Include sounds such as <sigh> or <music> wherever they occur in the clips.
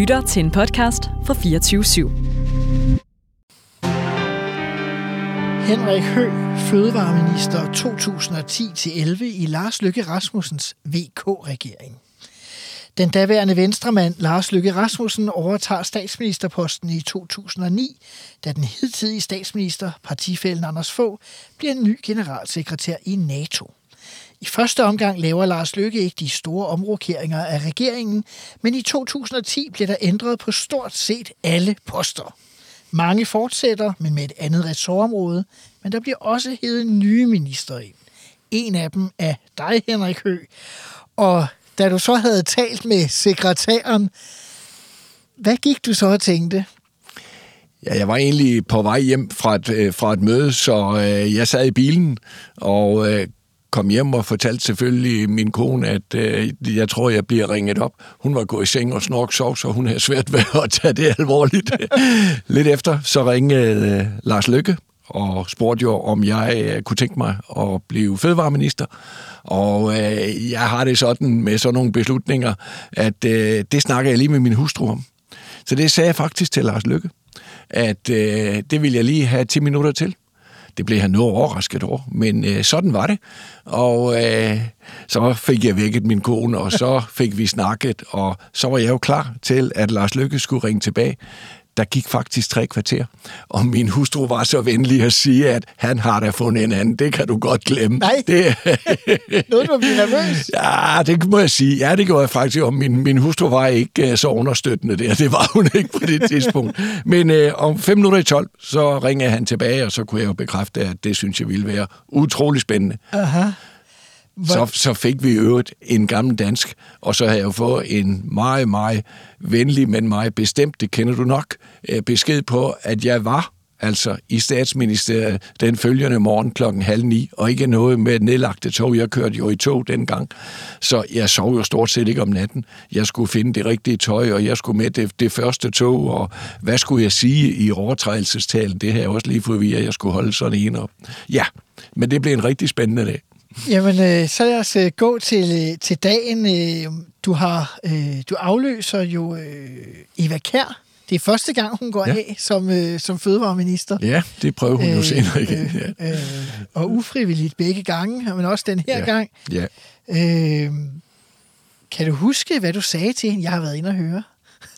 lytter til en podcast fra 24 /7. Henrik Hø, fødevareminister 2010-11 i Lars Løkke Rasmussens VK-regering. Den daværende venstremand Lars Løkke Rasmussen overtager statsministerposten i 2009, da den hidtidige statsminister, partifælden Anders Fogh, bliver ny generalsekretær i NATO. I første omgang laver Lars Løkke ikke de store omrokeringer af regeringen, men i 2010 bliver der ændret på stort set alle poster. Mange fortsætter, men med et andet ressortområde, men der bliver også heddet nye minister ind. En af dem er dig, Henrik Hø. Og da du så havde talt med sekretæren, hvad gik du så og tænkte? Ja, jeg var egentlig på vej hjem fra et, øh, fra et møde, så øh, jeg sad i bilen og øh, kom hjem og fortalte selvfølgelig min kone, at øh, jeg tror, jeg bliver ringet op. Hun var gået i seng og snork sov, så hun havde svært ved at tage det alvorligt. <laughs> Lidt efter, så ringede øh, Lars Lykke og spurgte jo, om jeg øh, kunne tænke mig at blive fødevareminister. Og øh, jeg har det sådan med sådan nogle beslutninger, at øh, det snakker jeg lige med min hustru om. Så det sagde jeg faktisk til Lars Lykke, at øh, det vil jeg lige have 10 minutter til. Det blev han noget overrasket over, men øh, sådan var det. Og øh, så fik jeg vækket min kone, og så <laughs> fik vi snakket, og så var jeg jo klar til, at Lars Lykke skulle ringe tilbage der gik faktisk tre kvarter, og min hustru var så venlig at sige, at han har da fundet en anden. Det kan du godt glemme. Nej, det, <laughs> noget du bliver nervøs. Ja, det må jeg sige. Ja, det gjorde jeg faktisk. Og min, min hustru var ikke uh, så understøttende der. Det var hun ikke på det tidspunkt. Men uh, om fem minutter i 12, så ringede han tilbage, og så kunne jeg jo bekræfte, at det synes jeg ville være utrolig spændende. Aha. Så, så fik vi øvet en gammel dansk, og så havde jeg fået en meget, meget venlig, men meget bestemt, det kender du nok, øh, besked på, at jeg var altså i statsministeriet den følgende morgen klokken halv ni, og ikke noget med nedlagte tog. Jeg kørte jo i tog dengang, så jeg sov jo stort set ikke om natten. Jeg skulle finde det rigtige tøj, og jeg skulle med det, det første tog, og hvad skulle jeg sige i overtrædelsestalen? Det har jeg også lige fået at jeg skulle holde sådan en op. Ja, men det blev en rigtig spændende dag. Jamen, øh, så lad os øh, gå til, øh, til dagen. Øh, du har øh, du afløser jo øh, Eva Kær. Det er første gang, hun går ja. af som, øh, som fødevareminister. Ja, det prøver hun øh, jo senere igen. Øh, ja. øh, og ufrivilligt begge gange, men også den her ja. gang. Ja. Øh, kan du huske, hvad du sagde til hende? Jeg har været inde og høre.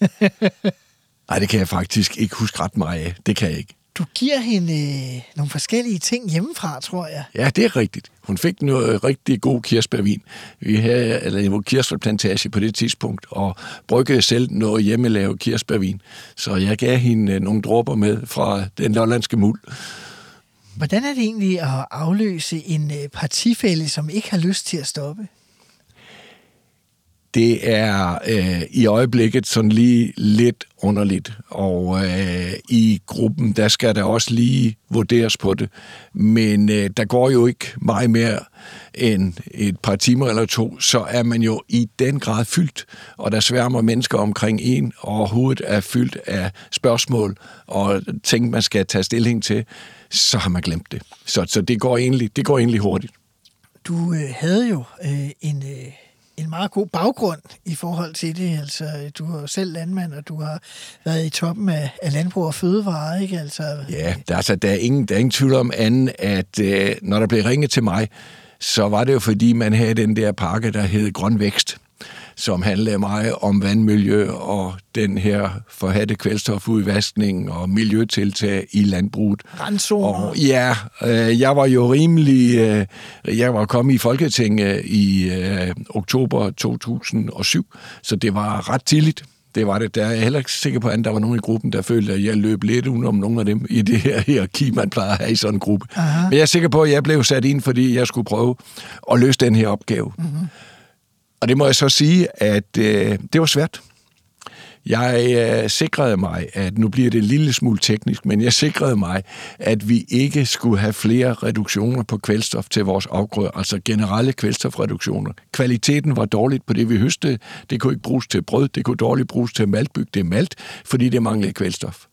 <laughs> Nej, det kan jeg faktisk ikke huske ret meget af. Det kan jeg ikke. Du giver hende øh, nogle forskellige ting hjemmefra, tror jeg. Ja, det er rigtigt. Hun fik noget rigtig god kirsebærvin. Vi havde eller en kirsebærplantage på det tidspunkt, og bryggede selv noget hjemmelavet kirsebærvin. Så jeg gav hende øh, nogle dråber med fra den lollandske muld. Hvordan er det egentlig at afløse en øh, partifælle, partifælde, som ikke har lyst til at stoppe? Det er øh, i øjeblikket sådan lige lidt underligt, og øh, i gruppen, der skal der også lige vurderes på det. Men øh, der går jo ikke meget mere end et par timer eller to, så er man jo i den grad fyldt, og der sværmer mennesker omkring en, og hovedet er fyldt af spørgsmål og ting, man skal tage stilling til, så har man glemt det. Så, så det, går egentlig, det går egentlig hurtigt. Du øh, havde jo øh, en... Øh en meget god baggrund i forhold til det. Altså, du er selv landmand, og du har været i toppen af, af landbrug og fødevare, ikke? Altså, ja, der, altså, der, er ingen, der er ingen tvivl om anden, at øh, når der blev ringet til mig, så var det jo fordi, man havde den der pakke, der hed Grøn Vækst som handler meget om vandmiljø og den her forhatte kvælstofudvaskning og miljøtiltag i landbruget. Randzoner. Og ja, øh, jeg var jo rimelig... Øh, jeg var kommet i Folketinget i øh, oktober 2007, så det var ret tidligt. Det var det. Der er jeg heller ikke sikker på, at der var nogen i gruppen, der følte, at jeg løb lidt udenom nogle af dem i det her hierarki, man plejer at have i sådan en gruppe. Aha. Men jeg er sikker på, at jeg blev sat ind, fordi jeg skulle prøve at løse den her opgave. Mm-hmm. Og det må jeg så sige, at øh, det var svært. Jeg øh, sikrede mig, at nu bliver det en lille smule teknisk, men jeg sikrede mig, at vi ikke skulle have flere reduktioner på kvælstof til vores afgrøder, altså generelle kvælstofreduktioner. Kvaliteten var dårligt på det, vi høstede. Det kunne ikke bruges til brød, det kunne dårligt bruges til maltbyg, det malt, fordi det manglede kvælstof.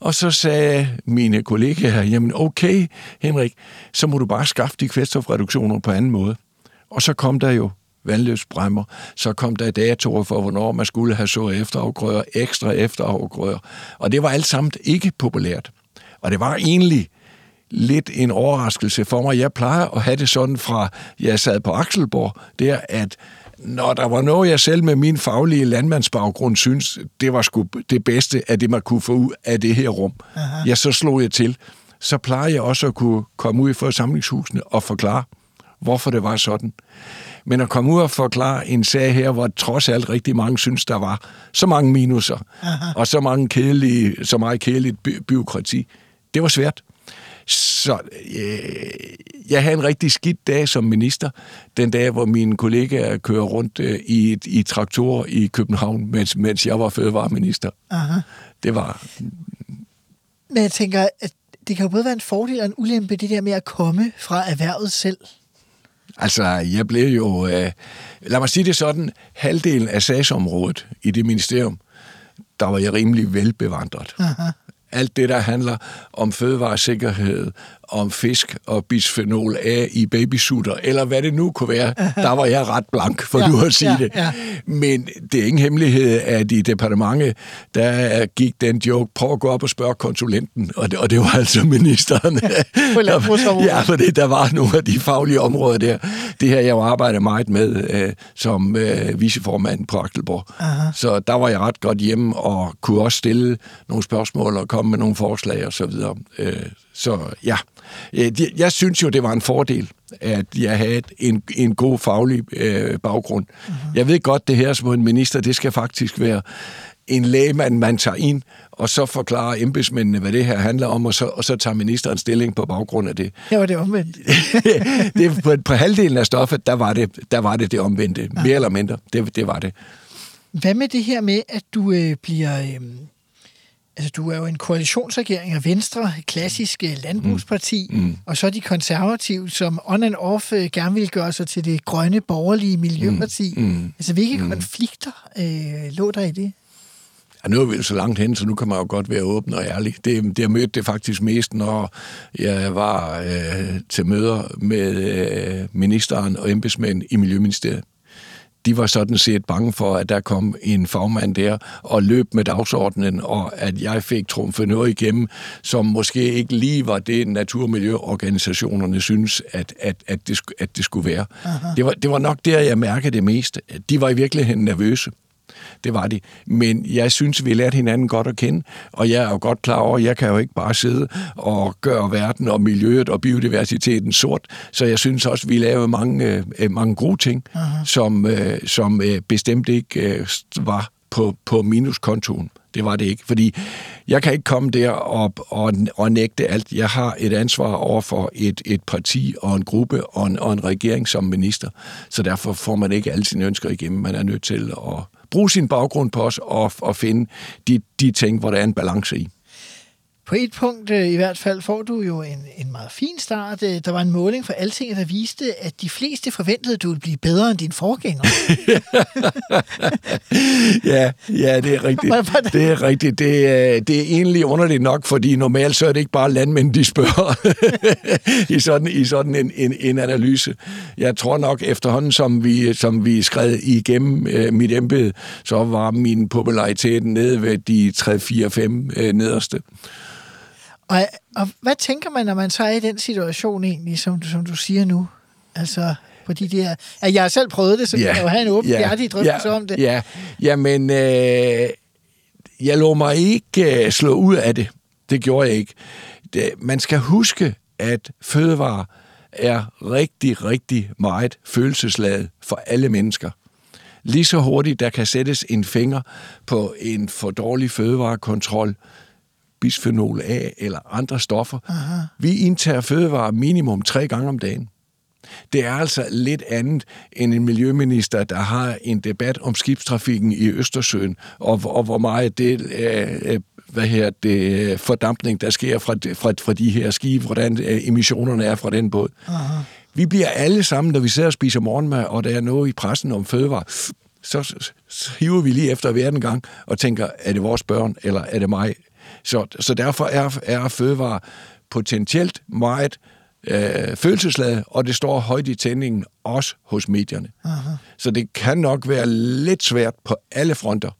Og så sagde mine kollegaer, jamen okay, Henrik, så må du bare skaffe de kvælstofreduktioner på anden måde. Og så kom der jo vandløbsbremmer, så kom der datoer for, hvornår man skulle have så efterafgrøder, ekstra efterafgrøder. Og det var alt sammen ikke populært. Og det var egentlig lidt en overraskelse for mig. Jeg plejer at have det sådan fra, jeg sad på Akselborg, der at når der var noget, jeg selv med min faglige landmandsbaggrund synes, det var sgu det bedste af det, man kunne få ud af det her rum, Aha. ja, så slog jeg til. Så plejer jeg også at kunne komme ud i forsamlingshusene og forklare, hvorfor det var sådan. Men at komme ud og forklare en sag her, hvor trods alt rigtig mange synes, der var så mange minuser, Aha. og så, mange kedelige, så meget kedeligt by- byråkrati, det var svært. Så øh, jeg havde en rigtig skidt dag som minister, den dag, hvor mine kollegaer kører rundt øh, i, i traktorer i København, mens, mens jeg var fødevareminister. Aha. Det var... Men jeg tænker, at det kan jo både være en fordel og en ulempe, det der med at komme fra erhvervet selv. Altså, jeg blev jo, øh, lad mig sige det sådan, halvdelen af sagsområdet i det ministerium, der var jeg rimelig velbevandret. Aha alt det, der handler om fødevaresikkerhed, om fisk og bisfenol A i babysutter, eller hvad det nu kunne være, <laughs> der var jeg ret blank, for ja, du at sige ja, det. Ja. Men det er ingen hemmelighed, at i departementet, der gik den joke, på at gå op og spørge konsulenten, og det, og det var altså ministeren. <laughs> der, ja, for det, der var nogle af de faglige områder der. Det her, jeg arbejder meget med øh, som øh, viceformand på Aktelborg. Aha. Så der var jeg ret godt hjemme, og kunne også stille nogle spørgsmål og komme med nogle forslag og så videre. Øh, så ja, øh, jeg synes jo, det var en fordel, at jeg havde en, en god faglig øh, baggrund. Uh-huh. Jeg ved godt, det her som en minister, det skal faktisk være en lægemand, man tager ind, og så forklarer embedsmændene, hvad det her handler om, og så, og så tager ministeren stilling på baggrund af det. Ja, var det omvendt. <laughs> det, på, på halvdelen af stoffet, der var det der var det, det omvendte. Mere eller mindre, det, det var det. Hvad med det her med, at du øh, bliver... Øh Altså, du er jo en koalitionsregering af Venstre, klassisk landbrugsparti, mm. Mm. og så de konservative, som on and off øh, gerne vil gøre sig til det grønne, borgerlige miljøparti. Mm. Mm. Altså, hvilke mm. konflikter øh, lå der i det? Ja, nu er vi jo så langt hen, så nu kan man jo godt være åben og ærlig. Det, det jeg mødte det faktisk mest, når jeg var øh, til møder med øh, ministeren og embedsmænd i Miljøministeriet de var sådan set bange for, at der kom en fagmand der og løb med dagsordenen, og at jeg fik trumfet noget igennem, som måske ikke lige var det, naturmiljøorganisationerne synes, at, at, at, det, at det skulle være. Det var, det var nok der, jeg mærkede det mest. De var i virkeligheden nervøse. Det var de. Men jeg synes, vi lærte hinanden godt at kende, og jeg er jo godt klar over, at jeg kan jo ikke bare sidde og gøre verden og miljøet og biodiversiteten sort, så jeg synes også, vi lavede mange, øh, mange gode ting, uh-huh. som, øh, som øh, bestemt ikke var på, på minuskontoen. Det var det ikke, fordi jeg kan ikke komme der og, og, og nægte alt. Jeg har et ansvar over for et, et parti og en gruppe og en, og en regering som minister, så derfor får man ikke alle sine ønsker igennem. Man er nødt til at bruge sin baggrund på os og, og finde de, de ting, hvor der er en balance i. På et punkt øh, i hvert fald får du jo en, en meget fin start. Øh, der var en måling for Alting, der viste, at de fleste forventede, at du ville blive bedre end din forgænger. <laughs> ja, ja, det er rigtigt. Det er rigtigt. Det er, det er egentlig underligt nok, fordi normalt så er det ikke bare landmænd, de spørger <laughs> i sådan, i sådan en, en, en analyse. Jeg tror nok efterhånden, som vi, som vi skred igennem øh, mit embede, så var min popularitet nede ved de 3-4-5 øh, nederste. Og, og hvad tænker man, når man så er i den situation egentlig, som, som du siger nu? Altså, på de der... At jeg har selv prøvet det, så ja, jeg jo have en åben ja, hjertig drøftelse ja, om det. Ja, ja men øh, jeg lå mig ikke øh, slå ud af det. Det gjorde jeg ikke. Det, man skal huske, at fødevare er rigtig, rigtig meget følelsesladet for alle mennesker. Lige så hurtigt, der kan sættes en finger på en for dårlig fødevarekontrol, bisphenol A eller andre stoffer. Aha. Vi indtager fødevarer minimum tre gange om dagen. Det er altså lidt andet end en miljøminister, der har en debat om skibstrafikken i Østersøen, og, og hvor meget det, øh, hvad her, det fordampning, der sker fra, fra, fra de her skibe, hvordan øh, emissionerne er fra den båd. Aha. Vi bliver alle sammen, når vi sidder og spiser morgenmad, og der er noget i pressen om fødevare, så, hiver vi lige efter hver gang og tænker, er det vores børn, eller er det mig? Så, så derfor er, er fødevare potentielt meget øh, følelsesladet, og det står højt i tændingen, også hos medierne. Aha. Så det kan nok være lidt svært på alle fronter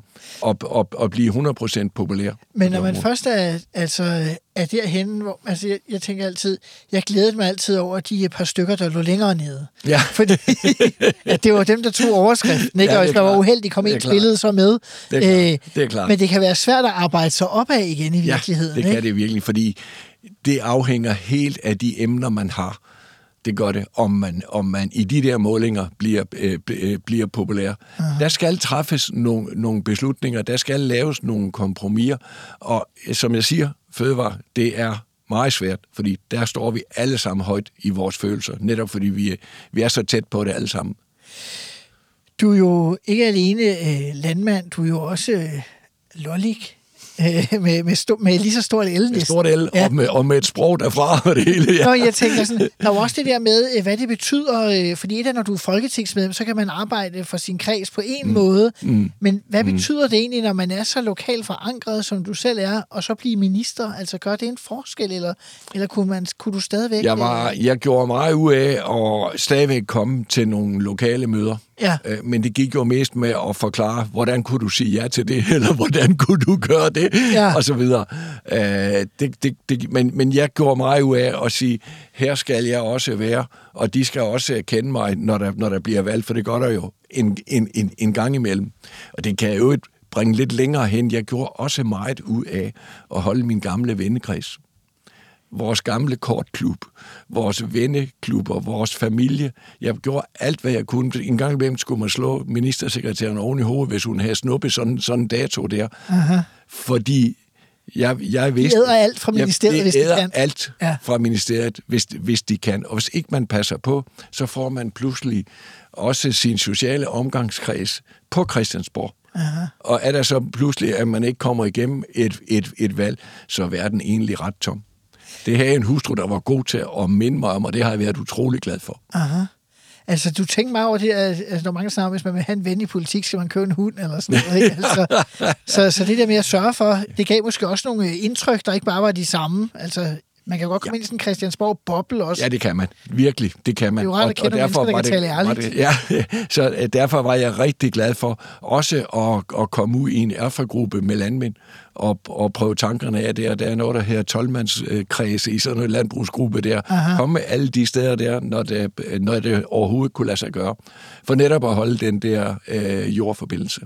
at, at, at blive 100% populær. Men når man først er, altså, er derhen, hvor, altså jeg, jeg tænker altid, jeg glædede mig altid over de par stykker, der lå længere nede. Ja. <laughs> Fordi at det var dem, der tog overskriften, ikke? Ja, og hvis man var uheldig, kom et billede så med. Det er, klart. Øh, det er klart. Men det kan være svært at arbejde sig opad igen i virkeligheden. Ja, det kan det virkelig, fordi det afhænger helt af de emner, man har. Det gør det, om man, om man i de der målinger bliver, øh, øh bliver populær. Aha. Der skal træffes nogle, nogle beslutninger, der skal laves nogle kompromiser, og øh, som jeg siger, fødevare, det er meget svært, fordi der står vi alle sammen højt i vores følelser, netop fordi vi, vi er så tæt på det alle sammen. Du er jo ikke alene øh, landmand, du er jo også øh, lollik øh, med, med, sto, med lige så stort el. Med stort el, ja. og, med, og med et sprog derfra <laughs> og det hele. Ja. Nå, jeg tænker sådan, der er også det der med, øh, hvad det betyder, øh, fordi et af, når du er folketingsmedlem, så kan man arbejde for sin kreds på en mm. måde, mm. men hvad mm. betyder det egentlig, når man er så lokalt forankret, som du selv er, og så blive minister? Altså, gør det en forskel, eller, eller kunne, man, kunne du stadigvæk... Jeg, var, øh, jeg gjorde meget ud af at stadigvæk komme til nogle lokale møder. Ja. Øh, men det gik jo mest med at forklare, hvordan kunne du sige ja til det, <laughs> eller hvordan kunne du gøre det, ja. og så videre. Øh, det, det, det, men, men jeg gjorde meget ud af at sige, her skal jeg også være, og de skal også kende mig, når der, når der bliver valgt, for det gør der jo en, en, en, en gang imellem. Og det kan jeg jo bringe lidt længere hen. Jeg gjorde også meget ud af at holde min gamle vennekreds vores gamle kortklub, vores venneklubber, vores familie. Jeg gjorde alt, hvad jeg kunne. En gang imellem skulle man slå ministersekretæren oven i hovedet, hvis hun havde snuppet sådan, sådan en dato der. Aha. Fordi jeg, jeg vidste... De æder alt fra ministeriet, jeg, hvis de kan. alt ja. fra ministeriet, hvis, hvis de kan. Og hvis ikke man passer på, så får man pludselig også sin sociale omgangskreds på Christiansborg. Aha. Og er der så pludselig, at man ikke kommer igennem et, et, et valg, så er verden egentlig ret tom. Det havde en hustru, der var god til at minde mig om, og det har jeg været utrolig glad for. Aha. Altså, du tænker meget over det, at altså, når mange snakker, hvis man vil have en ven i politik, skal man købe en hund eller sådan noget. Ikke? Altså, <laughs> så, så det der med at sørge for, det gav måske også nogle indtryk, der ikke bare var de samme. Altså, man kan godt komme ja. ind i sådan en Christiansborg-boble også. Ja, det kan man. Virkelig, det kan man. Det er jo rart at kende og, og mennesker, der kan tale ærligt. ja, <laughs> så øh, derfor var jeg rigtig glad for også at, at komme ud i en erfagruppe med landmænd og, og prøve tankerne af der. Der er noget, der her 12 i sådan en landbrugsgruppe der. Aha. Kom med alle de steder der, når det, når det overhovedet kunne lade sig gøre. For netop at holde den der øh, jordforbindelse.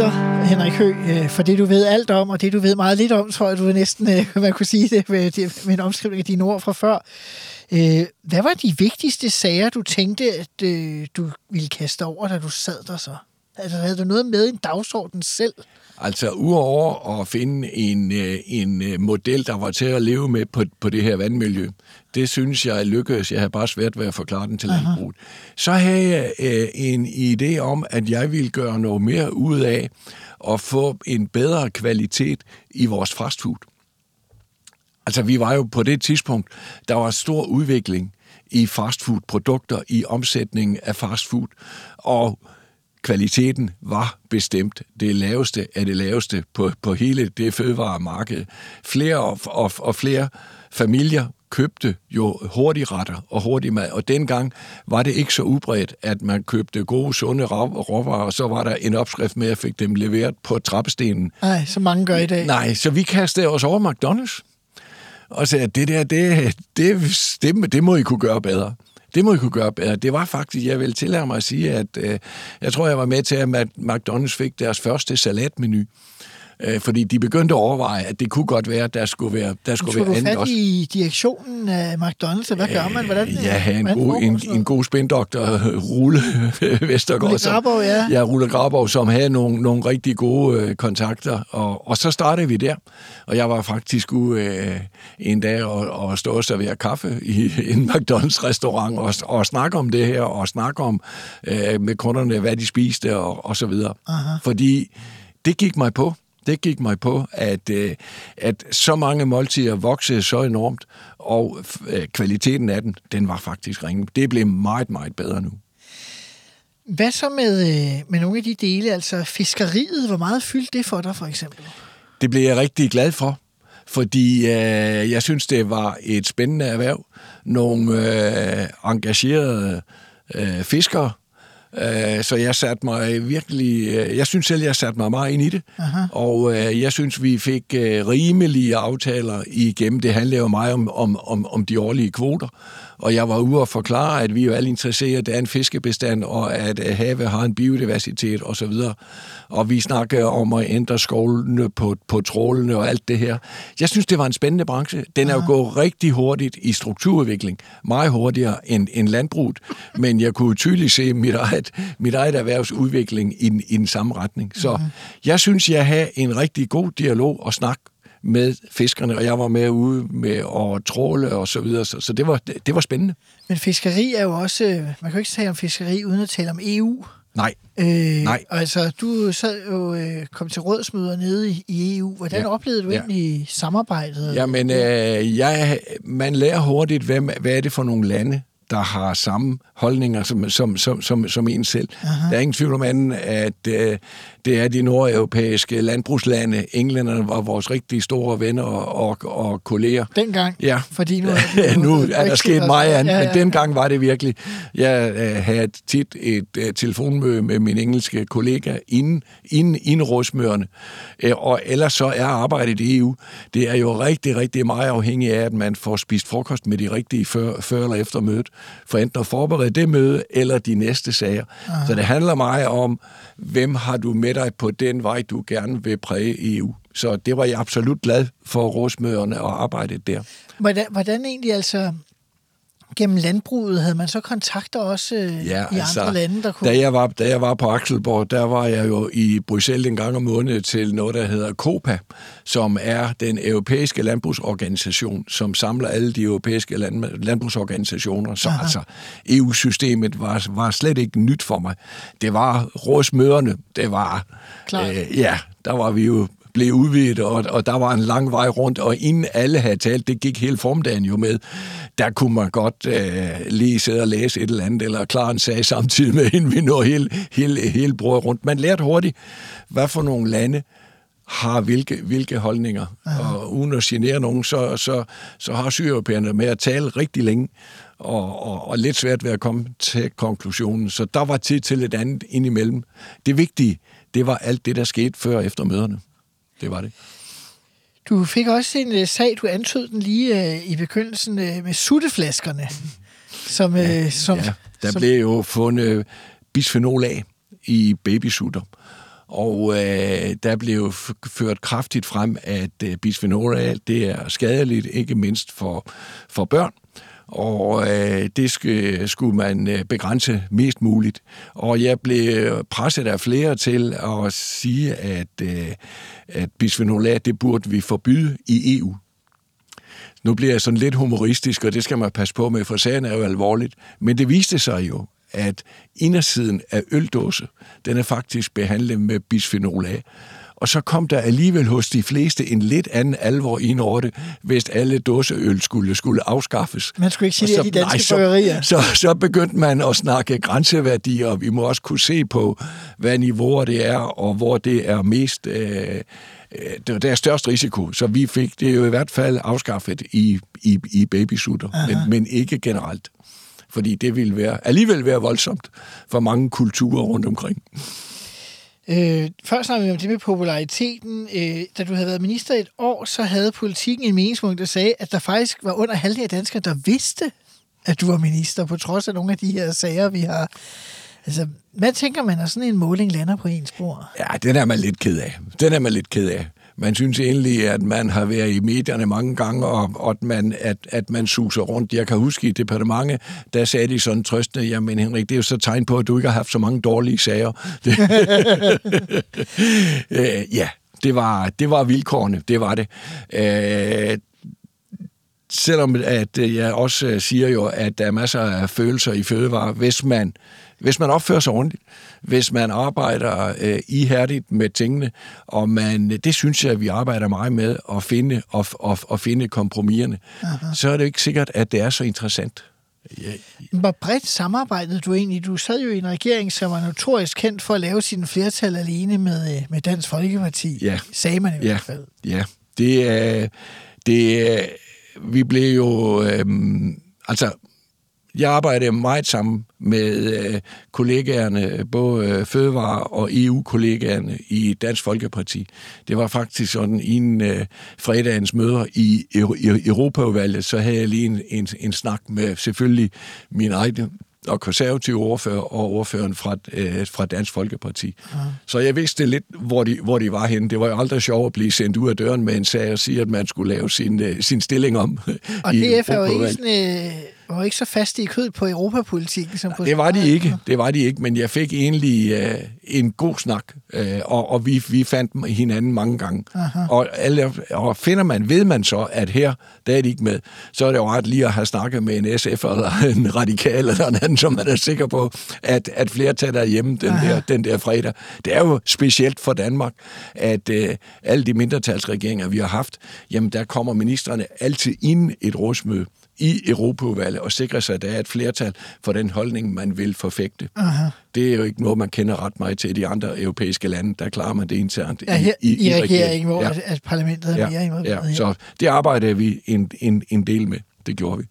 Minister, Henrik Hø, øh, for det du ved alt om, og det du ved meget lidt om, tror jeg, du næsten, øh, <laughs> man kunne sige det med, med en omskrivning af dine ord fra før. Øh, hvad var de vigtigste sager, du tænkte, at du ville kaste over, da du sad der så? Altså, havde du noget med i en dagsorden selv? Altså, uover at finde en, en model, der var til at leve med på, på det her vandmiljø, det synes jeg lykkedes. Jeg har bare svært ved at forklare den til landbruget. Så havde jeg øh, en idé om, at jeg ville gøre noget mere ud af at få en bedre kvalitet i vores fastfood. Altså, vi var jo på det tidspunkt, der var stor udvikling i fastfood-produkter, i omsætningen af fastfood, og kvaliteten var bestemt det laveste af det laveste på, på hele det fødevaremarked. Flere og, og, og flere familier købte jo hurtigretter og hurtig mad, og dengang var det ikke så udbredt, at man købte gode, sunde råvarer, og så var der en opskrift med, at jeg fik dem leveret på trappestenen. Nej, så mange gør i dag. Nej, så vi kastede os over McDonald's, og sagde, at det der, det, det, det, det må I kunne gøre bedre. Det må I kunne gøre bedre. Det var faktisk, jeg vil tillade mig at sige, at øh, jeg tror, jeg var med til, at McDonald's fik deres første salatmenu øh, fordi de begyndte at overveje, at det kunne godt være, at der skulle være, der skulle være andet også. i direktionen af McDonald's, hvad gør man? Hvordan, ja, have en, god, en, en god spindoktor, Rulle <laughs> Vestergaard. Rulle Graborg, ja. Ja, Rulle Graborg, som havde nogle, nogle rigtig gode øh, kontakter, og, og så startede vi der. Og jeg var faktisk ude øh, en dag og, og stå og servere kaffe i <laughs> en McDonald's-restaurant og, og snakke om det her, og snakke om øh, med kunderne, hvad de spiste og, og så videre. Aha. Fordi det gik mig på det gik mig på, at, øh, at så mange måltider voksede så enormt, og øh, kvaliteten af den, den var faktisk ringe. Det blev meget, meget bedre nu. Hvad så med, øh, med nogle af de dele, altså fiskeriet, hvor meget fyldte det for dig for eksempel? Det blev jeg rigtig glad for, fordi øh, jeg synes, det var et spændende erhverv. Nogle øh, engagerede øh, fiskere, Øh, så jeg satte mig virkelig, øh, jeg synes selv, jeg satte mig meget ind i det, Aha. og øh, jeg synes, vi fik rimelige aftaler igennem. Det handler jo meget om, om, om, om de årlige kvoter, og jeg var ude og forklare, at vi er jo alle interesseret af en fiskebestand, og at havet har en biodiversitet osv. Og vi snakker om at ændre skovlene på, på trålene og alt det her. Jeg synes, det var en spændende branche. Den er jo gået rigtig hurtigt i strukturudvikling. Meget hurtigere end, end landbruget. Men jeg kunne tydeligt se mit eget, mit eget erhvervsudvikling i, i den samme retning. Så mm-hmm. jeg synes, jeg har en rigtig god dialog og snak med fiskerne, og jeg var med ude med at tråle og så videre, så, så det, var, det, det var spændende. Men fiskeri er jo også, man kan jo ikke tale om fiskeri uden at tale om EU. Nej. Øh, Nej. Altså, du sad jo øh, kom til rådsmøder nede i, i EU. Hvordan ja. oplevede du ja. egentlig samarbejdet? Jamen, øh, jeg, man lærer hurtigt, hvem, hvad er det for nogle lande, der har samme holdninger som, som, som, som, som en selv. Aha. Der er ingen tvivl om anden, at øh, det er de nordeuropæiske landbrugslande. Englænderne var vores rigtig store venner og, og, og kolleger. Dengang? Ja. Fordi nu er, <laughs> det, nu er der sket meget andet, ja, ja, ja. men dengang var det virkelig. Jeg øh, havde tit et øh, telefonmøde med min engelske kollega inden, inden, inden rådsmøderne. Øh, og ellers så er arbejdet i EU, det er jo rigtig, rigtig meget afhængigt af, at man får spist frokost med de rigtige før, før eller efter mødet. For enten at forberede det møde, eller de næste sager. Aha. Så det handler meget om, hvem har du med dig på den vej, du gerne vil præge EU. Så det var jeg absolut glad for rådsmøderne og arbejdet der. Hvordan, hvordan egentlig altså, gennem landbruget, havde man så kontakter også øh, ja, i altså, andre lande, der kunne... Da jeg, var, da jeg var på Akselborg, der var jeg jo i Bruxelles en gang om måneden til noget, der hedder COPA, som er den europæiske landbrugsorganisation, som samler alle de europæiske land, landbrugsorganisationer. Så Aha. altså, EU-systemet var, var slet ikke nyt for mig. Det var rådsmøderne, det var... Øh, ja, der var vi jo blev udvidet, og, og der var en lang vej rundt, og inden alle havde talt, det gik hele formdagen jo med, der kunne man godt øh, lige sidde og læse et eller andet, eller klare en sag samtidig med, <laughs> inden vi når hele, hele, hele brødet rundt. Man lærte hurtigt, hvad for nogle lande har hvilke, hvilke holdninger. Aha. Og uden at genere nogen, så, så, så har sydeuropæerne med at tale rigtig længe, og, og, og lidt svært ved at komme til konklusionen. Så der var tid til et andet indimellem. Det vigtige, det var alt det, der skete før og efter møderne. Det var det. Du fik også en uh, sag, du antød den lige uh, i begyndelsen uh, med sutteflaskerne. Som, ja, uh, som, ja, der som... blev jo fundet bisphenol A i babysutter. Og øh, der blev ført kraftigt frem, at øh, bisphenol A det er skadeligt, ikke mindst for, for børn og øh, det sk- skulle man øh, begrænse mest muligt. Og jeg blev presset af flere til at sige, at, øh, at bisphenol A, det burde vi forbyde i EU. Nu bliver jeg sådan lidt humoristisk, og det skal man passe på med, for sagen er jo alvorligt. Men det viste sig jo, at indersiden af øldåse, den er faktisk behandlet med bisphenol A. Og så kom der alligevel hos de fleste en lidt anden alvor ind over det, hvis alle dåseøl skulle, skulle afskaffes. Man skulle ikke sige det de danske bryggerier. Så, så, så begyndte man at snakke grænseværdier, og vi må også kunne se på, hvad niveauer det er, og hvor det er mest... Øh, det er størst risiko, så vi fik det jo i hvert fald afskaffet i, i, i babysutter, men, men ikke generelt. Fordi det ville være, alligevel være voldsomt for mange kulturer rundt omkring. Øh, før snakkede vi om det med populariteten. Øh, da du havde været minister et år, så havde politikken en meningsmåling, der sagde, at der faktisk var under halvdelen af danskere, der vidste, at du var minister, på trods af nogle af de her sager, vi har. Altså, hvad tænker man, når sådan en måling lander på ens spor? Ja, den er man lidt ked af. Den er man lidt ked af man synes egentlig, at man har været i medierne mange gange, og, og at, man, at, at man suser rundt. Jeg kan huske i departementet, der sagde de sådan trøstende, jamen Henrik, det er jo så tegn på, at du ikke har haft så mange dårlige sager. <laughs> <laughs> øh, ja, det var, det var vilkårene, det var det. Øh, selvom at jeg også siger jo, at der er masser af følelser i fødevare, hvis man, hvis man opfører sig ordentligt, hvis man arbejder øh, ihærdigt med tingene, og man, det synes jeg, at vi arbejder meget med at finde, og, og, og finde kompromiserne, Aha. så er det ikke sikkert, at det er så interessant. Ja, Hvor bredt samarbejdede du egentlig? Du sad jo i en regering, som var notorisk kendt for at lave sin flertal alene med, øh, med Dansk Folkeparti. Ja. Sagde man i Ja. hvert fald. Ja, det er... Det er vi blev jo... Øhm, altså, jeg arbejdede meget sammen med øh, kollegaerne, både øh, Fødevare- og EU-kollegaerne i Dansk Folkeparti. Det var faktisk sådan, i en øh, fredagens møder i, Euro- i Europaudvalget, så havde jeg lige en, en, en snak med selvfølgelig min egen og konservative ordfører og ordføreren fra, øh, fra Dansk Folkeparti. Ja. Så jeg vidste lidt, hvor de, hvor de var henne. Det var jo aldrig sjovt at blive sendt ud af døren med en sag og sige, at man skulle lave sin, øh, sin stilling om. Og i DF er jo ikke, sådan, øh, var jo ikke så fast i kødet på europapolitikken. Som på Det var de ikke, det var de ikke, men jeg fik egentlig øh, en god snak, øh, og, og vi, vi fandt hinanden mange gange. Aha. Og, alle, og finder man, ved man så, at her, der er de ikke med, så er det jo ret lige at have snakket med en SF eller en radikal eller en anden, som man er sikker på, at, at flertallet er hjemme den der, den der fredag. Det er jo specielt for Danmark, at øh, alle de mindretalsregeringer, vi har haft, jamen der kommer ministerne altid inden et rådsmøde i Europaudvalget og sikre sig, at der er et flertal for den holdning, man vil forfægte. Aha. Det er jo ikke noget, man kender ret meget til i de andre europæiske lande. Der klarer man det internt Ja, her, i, i regeringen, hvor ja. parlamentet er Ja, mere involveret. ja. Så det arbejdede vi en, en, en del med. Det gjorde vi.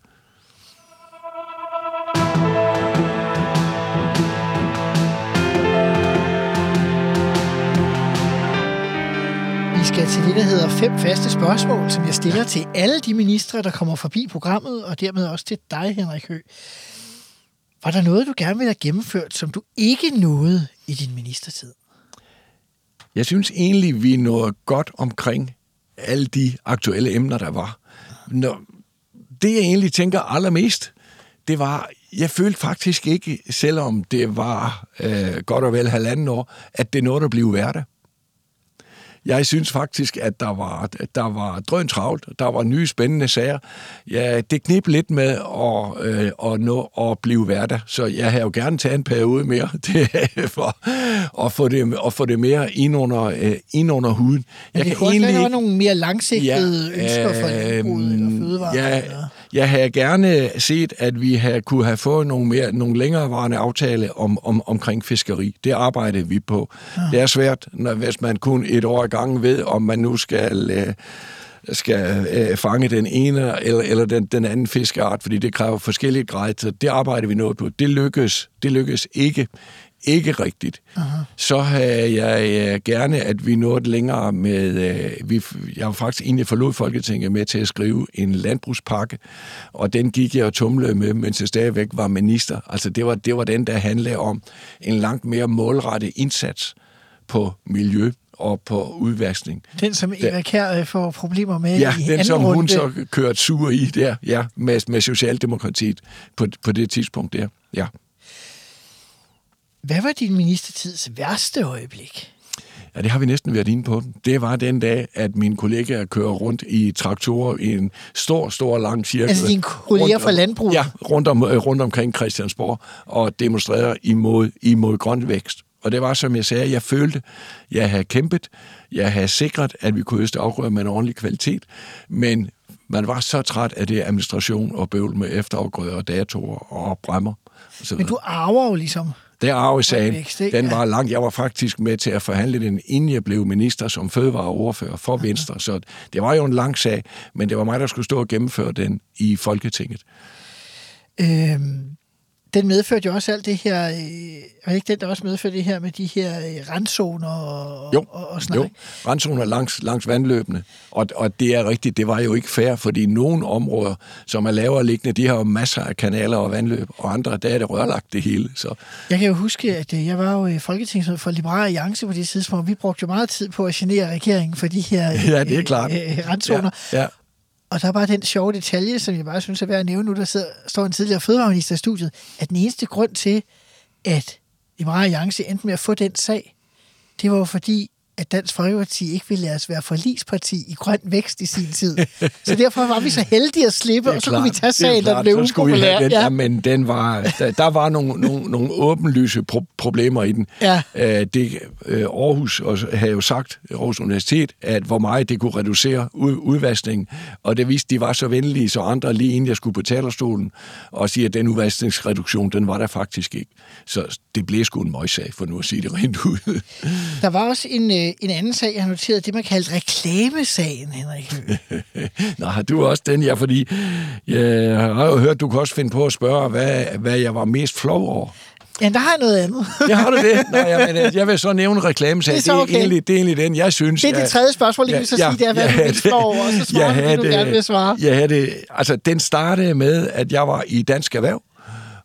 Vi skal til det, der hedder fem faste spørgsmål, som jeg stiller til alle de ministre, der kommer forbi programmet, og dermed også til dig, Henrik Høgh. Var der noget, du gerne ville have gennemført, som du ikke nåede i din ministertid? Jeg synes egentlig, vi nåede godt omkring alle de aktuelle emner, der var. Når, det, jeg egentlig tænker allermest, det var, jeg følte faktisk ikke, selvom det var øh, godt og vel halvanden år, at det nåede at blive hverdag. Jeg synes faktisk, at der var, der var drøn travlt, der var nye spændende sager. Ja, det knep lidt med at, øh, at nå at blive hverdag, så jeg har jo gerne taget en periode mere <laughs> det for at få det, at få det mere ind under, øh, ind under huden. Men det også være, der var nogle mere langsigtede ja, ønsker for øh, landbruget eller fødevare. Ja, eller- jeg havde gerne set, at vi havde, kunne have fået nogle, mere, nogle længerevarende aftale om, om, omkring fiskeri. Det arbejdede vi på. Ja. Det er svært, når, hvis man kun et år i gang ved, om man nu skal... Øh, skal øh, fange den ene eller, eller den, den anden fiskeart, fordi det kræver forskellige grad, så det arbejder vi noget på. Det lykkes, det lykkes ikke, ikke rigtigt. Aha. Så havde jeg øh, gerne, at vi nåede længere med... Øh, vi, jeg var faktisk egentlig forlod Folketinget med til at skrive en landbrugspakke, og den gik jeg og tumlede med, mens jeg stadigvæk var minister. Altså det var, det var den, der handlede om en langt mere målrettet indsats på miljø og på udvaskning. Den, som Eva Kjær øh, får problemer med Ja, i den anden som runde. hun så kørte sur i der, ja, med, med Socialdemokratiet på, på det tidspunkt der, ja. Hvad var din ministertids værste øjeblik? Ja, det har vi næsten været inde på. Det var den dag, at mine kollegaer kører rundt i traktorer i en stor, stor, lang cirkel. Altså dine kolleger rundt fra landbruget? Ja, rundt, om, øh, rundt omkring Christiansborg og demonstrerer imod, imod grøn vækst. Og det var, som jeg sagde, jeg følte, jeg havde kæmpet, jeg havde sikret, at vi kunne øste afgrøder med en ordentlig kvalitet, men man var så træt af det administration og bøvl med efterafgrøder og datorer og bremmer. og Men du arver jo ligesom. Det er arvesagen. Den var lang. Jeg var faktisk med til at forhandle den, inden jeg blev minister som fødevareordfører for Venstre. Så det var jo en lang sag, men det var mig, der skulle stå og gennemføre den i Folketinget. Øhm, den medførte jo også alt det her, øh, var ikke den, der også medførte det her med de her øh, randzoner og, Jo, og, og snak? jo. Randzoner langs, langs vandløbene. Og, og det er rigtigt, det var jo ikke fair, fordi nogle områder, som er lavere liggende, de har jo masser af kanaler og vandløb, og andre, der er det rørlagt det hele. Så Jeg kan jo huske, at øh, jeg var jo i Folketinget for Liberale Alliance på det tidspunkt. Vi brugte jo meget tid på at genere regeringen for de her øh, <laughs> Ja, det er klart. øh, øh, randzoner. ja, ja. Og der er bare den sjove detalje, som jeg bare synes er værd at nævne nu, der sidder, står en tidligere fødevareminister i studiet, at den eneste grund til, at Liberale Alliance endte med at få den sag, det var jo fordi, at Dansk Folkeparti ikke ville lade os være forlisparti i grøn vækst i sin tid. så derfor var vi så heldige at slippe, og så kunne vi tage sagen, der blev upopulær. Den, ja. men den var, der, der var nogle, nogle, nogle åbenlyse pro- problemer i den. Ja. Uh, det, uh, Aarhus havde jo sagt, Aarhus Universitet, at hvor meget det kunne reducere ud, udvaskningen, og det viste, de var så venlige, så andre lige inden jeg skulle på talerstolen, og sige, at den udvaskningsreduktion, den var der faktisk ikke. Så det blev sgu en møgssag, for nu at sige det rent ud. Der var også en, øh, en anden sag, jeg har noteret, det man kaldte reklamesagen, Henrik <laughs> Nå, har du også den, ja, fordi jeg har jo hørt, du kan også finde på at spørge, hvad, hvad jeg var mest flov over. Ja, der har jeg noget andet. Jeg har du det? Nå, <laughs> jeg, men, jeg vil så nævne reklamesag. Det er, okay. det, er egentlig, det er egentlig den, jeg synes... Det er det tredje spørgsmål, jeg vil så sige, det er, hvad du vil flov over, og så svarer du, det, du gerne vil svare. Jeg havde det, altså, den startede med, at jeg var i Dansk Erhverv,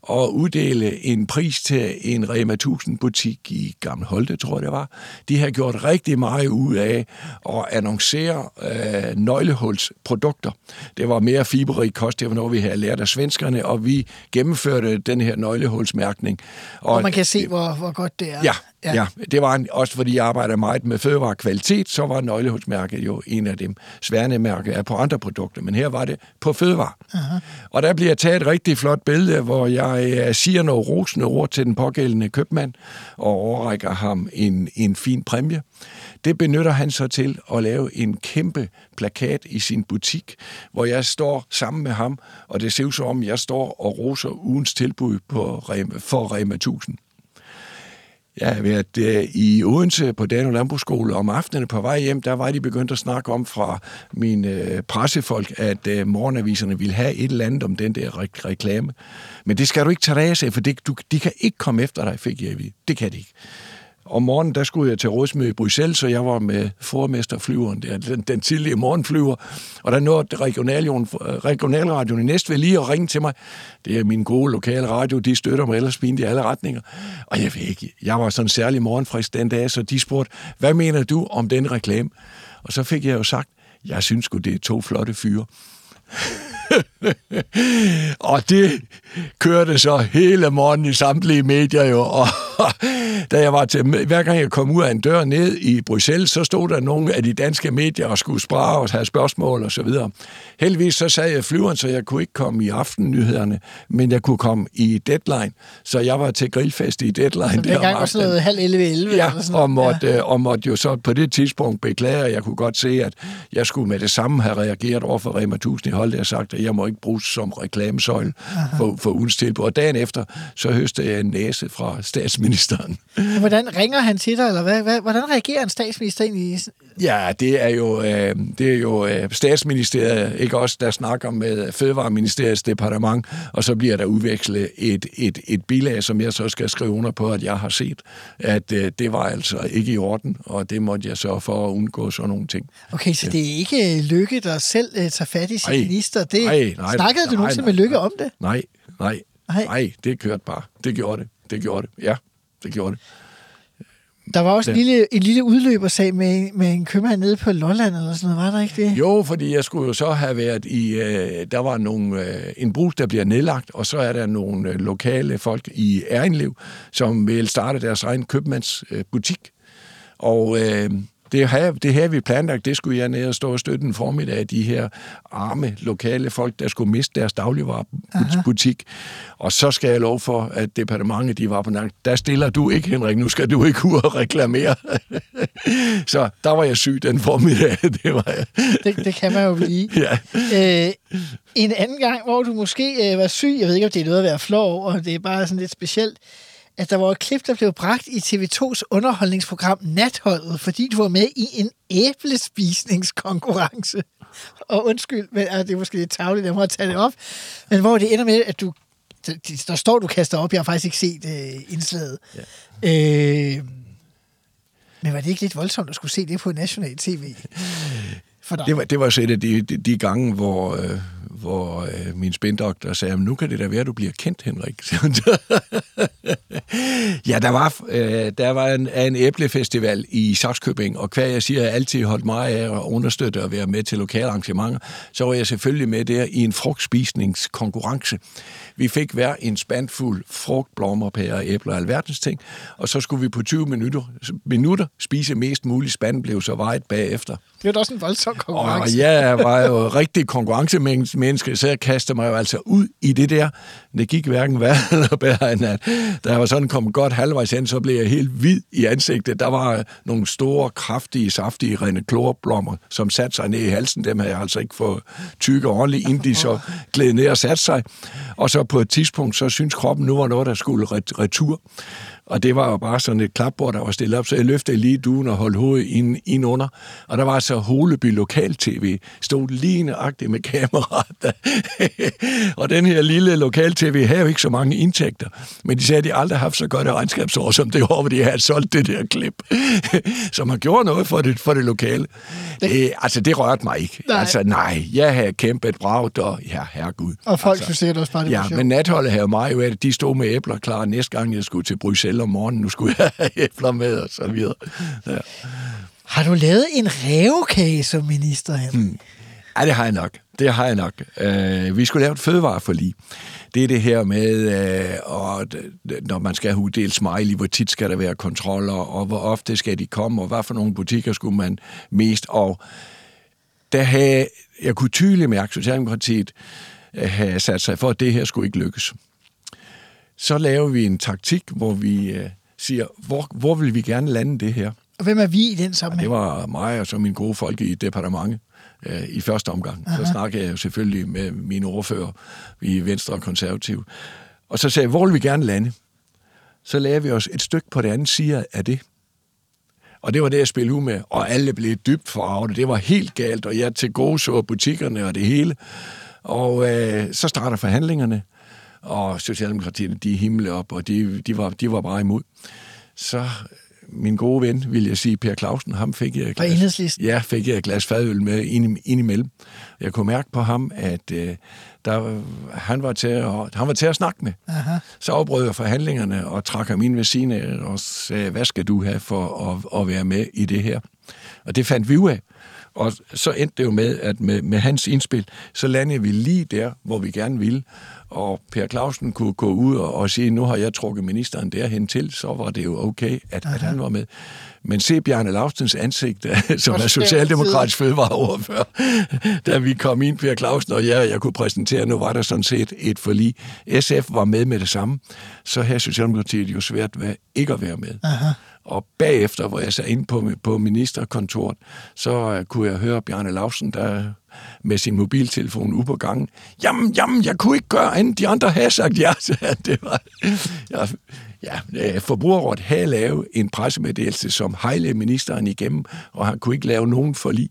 og uddele en pris til en Rema 1000 butik i Gamle Holte, tror jeg det var. De har gjort rigtig meget ud af at annoncere øh, nøglehulsprodukter. Det var mere fiberrig kost, det var noget, vi havde lært af svenskerne, og vi gennemførte den her nøglehulsmærkning. Og, og man kan se, hvor, hvor godt det er. Ja, Ja. ja, det var en, også fordi jeg arbejder meget med fødevarekvalitet, så var nøglehulsmærket jo en af dem. Sværne mærke er på andre produkter, men her var det på fødevare. Uh-huh. Og der bliver taget et rigtig flot billede, hvor jeg uh, siger noget rosende ord til den pågældende købmand, og overrækker ham en, en fin præmie. Det benytter han så til at lave en kæmpe plakat i sin butik, hvor jeg står sammen med ham, og det ser ud som om, jeg står og roser ugens tilbud på for Rema 1000. Jeg har været øh, i Odense på Dano Landbrugsskole om aftenen på vej hjem. Der var de begyndt at snakke om fra mine øh, pressefolk, at øh, morgenaviserne ville have et eller andet om den der re- reklame. Men det skal du ikke tage af for det, du, de kan ikke komme efter dig, fik jeg at vide. Det kan de ikke. Om morgenen, der skulle jeg til rådsmøde i Bruxelles, så jeg var med formesterflyveren der, den, den tidlige morgenflyver, og der nåede regionalradioen i Næstved lige at ringe til mig. Det er min gode lokale radio, de støtter mig ellers fint i alle retninger. Og jeg ved ikke, jeg var sådan særlig morgenfrisk den dag, så de spurgte, hvad mener du om den reklame? Og så fik jeg jo sagt, jeg synes godt det er to flotte fyre. <laughs> og det kørte så hele morgenen i samtlige medier jo, og <laughs> da jeg var til, hver gang jeg kom ud af en dør ned i Bruxelles, så stod der nogle af de danske medier og skulle sprage og have spørgsmål og så videre. Heldigvis så sagde jeg flyveren, så jeg kunne ikke komme i aftennyhederne, men jeg kunne komme i Deadline, så jeg var til grillfest i Deadline. Så det gang var sådan noget halv 11, 11 ja, eller sådan og måtte, ja. og måtte jo så på det tidspunkt beklage, jeg kunne godt se, at jeg skulle med det samme have reageret over for Rema 1000 i Holte og sagt, at jeg må ikke bruges som reklamesøjle for, for ugens tilbud. Og dagen efter, så høstede jeg en næse fra statsministeren. <laughs> Hvordan ringer han til dig, eller hvad, hvad, hvordan reagerer en statsminister egentlig? Ja, det er jo, øh, det er jo øh, statsministeriet, ikke også, der snakker med Fødevareministeriets departement, og så bliver der udvekslet et, et, et bilag, som jeg så skal skrive under på, at jeg har set, at øh, det var altså ikke i orden, og det måtte jeg så for at undgå sådan nogle ting. Okay, så det er ikke Lykke, der selv øh, tager fat i sin minister? Det, nej, nej, snakkede nej, du nogensinde nej, med Lykke om det? Nej, nej, nej, nej, det kørte bare. Det gjorde det. Det gjorde det. Ja, det gjorde det. Der var også en lille, en lille udløbersag med, med en købmand nede på Lolland eller sådan noget, var der ikke det? Jo, fordi jeg skulle jo så have været i... Øh, der var nogle, øh, en brug, der bliver nedlagt, og så er der nogle øh, lokale folk i Erinlev, som vil starte deres egen købmandsbutik. Øh, og... Øh, det her, det her vi planlagt, det skulle jeg ned og stå og støtte en formiddag af de her arme lokale folk, der skulle miste deres dagligvarebutik. Og så skal jeg lov for, at departementet, de var på nagt. Der stiller du ikke, Henrik, nu skal du ikke ud og reklamere. <laughs> så der var jeg syg den formiddag, <laughs> det var jeg. det, det kan man jo blive. <laughs> Ja. Øh, en anden gang, hvor du måske øh, var syg, jeg ved ikke, om det er noget at være flov over, det er bare sådan lidt specielt, at der var et klip, der blev bragt i TV2's underholdningsprogram Natholdet, fordi du var med i en æblespisningskonkurrence. Og undskyld, men altså, det er måske lidt tavligt, jeg må tage det op, men hvor det ender med, at du der står, du kaster op. Jeg har faktisk ikke set øh, indslaget. Ja. Øh, men var det ikke lidt voldsomt at skulle se det på national tv? For dig? Det var, det var så et af de, de, de gange, hvor, øh, hvor øh, min spindoktor sagde, nu kan det da være, at du bliver kendt, Henrik. <laughs> ja, der var, øh, der var en, en æblefestival i Saxkøbing, og hver jeg siger, at jeg altid holdt mig af at understøtte og være med til lokale arrangementer, så var jeg selvfølgelig med der i en frugtspisningskonkurrence. Vi fik hver en spandfuld frugt, blommer, pærer, æbler og alverdens ting, og så skulle vi på 20 minutter, minutter spise mest muligt spand, blev så vejet bagefter. Det var da også en voldsom konkurrence. Og jeg var jo rigtig konkurrencemenneske, så jeg kastede mig jo altså ud i det der. Det gik hverken værre <laughs> eller bedre end at, da jeg var sådan kommet godt halvvejs hen, så blev jeg helt hvid i ansigtet. Der var nogle store, kraftige, saftige rene klorblommer, som satte sig ned i halsen. Dem havde jeg altså ikke fået tykke ordentligt, inden de så gled ned og satte sig. Og så på et tidspunkt, så synes kroppen nu var noget, der skulle retur. Og det var jo bare sådan et klapbord, der var stillet op, så jeg løftede lige duen og holdt hovedet ind, ind under. Og der var så Holeby Lokal-TV, stod lige nøjagtigt med kameraet. <laughs> og den her lille Lokal-TV havde jo ikke så mange indtægter, men de sagde, at de aldrig har haft så godt et regnskabsår, som det år, hvor de havde solgt det der klip. <laughs> så man gjorde noget for det, for det lokale. Det, altså, det rørte mig ikke. Nej. Altså, nej, jeg havde kæmpet bragt, og ja, herregud. Og folk altså, synes sikkert også bare, det Ja, men natholdet havde mig jo, at de stod med æbler klar næste gang, jeg skulle til Bruxelles om morgenen. Nu skulle jeg have æbler med, og så videre. Ja. Har du lavet en revkage som minister, Henrik? Hmm. Ja, det har jeg nok. Det har jeg nok. Uh, vi skulle lave et fødevareforlig. Det er det her med, uh, og når man skal have uddelt smiley, hvor tit skal der være kontroller, og hvor ofte skal de komme, og hvad for nogle butikker skulle man mest. Og der havde, jeg kunne tydeligt mærke, at Socialdemokratiet have sat sig for, at det her skulle ikke lykkes så laver vi en taktik, hvor vi øh, siger, hvor, hvor vil vi gerne lande det her? Og hvem er vi i den sammenhæng? Ja, det var mig og så mine gode folk i departementet øh, i første omgang. Aha. Så snakkede jeg jo selvfølgelig med mine ordfører i Venstre og Konservativ. Og så sagde jeg, hvor vil vi gerne lande? Så lavede vi os et stykke på det andet side af det. Og det var det, jeg spillede ud med. Og alle blev dybt forarvet. Det var helt galt, og jeg til gode så butikkerne og det hele. Og øh, så starter forhandlingerne og Socialdemokratiet, de himle op, og de, de, var, de var bare imod. Så min gode ven, vil jeg sige, Per Clausen, ham fik jeg et glas, ja, fik jeg et glas fadøl med ind, ind imellem. Jeg kunne mærke på ham, at øh, der, han, var til at, han var til at snakke med. Aha. Så afbrød jeg forhandlingerne og trak ham ind ved siden af og sagde, hvad skal du have for at, at være med i det her? Og det fandt vi ud af. Og så endte det jo med, at med, med hans indspil, så landede vi lige der, hvor vi gerne ville og Per Clausen kunne gå ud og, og sige, nu har jeg trukket ministeren derhen til, så var det jo okay, at, at han var med. Men se Bjarne Laustens ansigt, <laughs> som er socialdemokratisk fødevareoverfører, da vi kom ind, Per Clausen og jeg, jeg kunne præsentere, nu var der sådan set et forlig. SF var med med det samme, så havde Socialdemokratiet jo svært ved ikke at være med. Aha. Og bagefter, hvor jeg sad inde på, på ministerkontoret, så uh, kunne jeg høre Bjarne Lausten, der med sin mobiltelefon ude på gangen. Jamen, jamen, jeg kunne ikke gøre andet. De andre havde sagt ja. <laughs> det var, ja, ja, forbrugerrådet havde lavet en pressemeddelelse, som hejlede ministeren igennem, og han kunne ikke lave nogen forlig.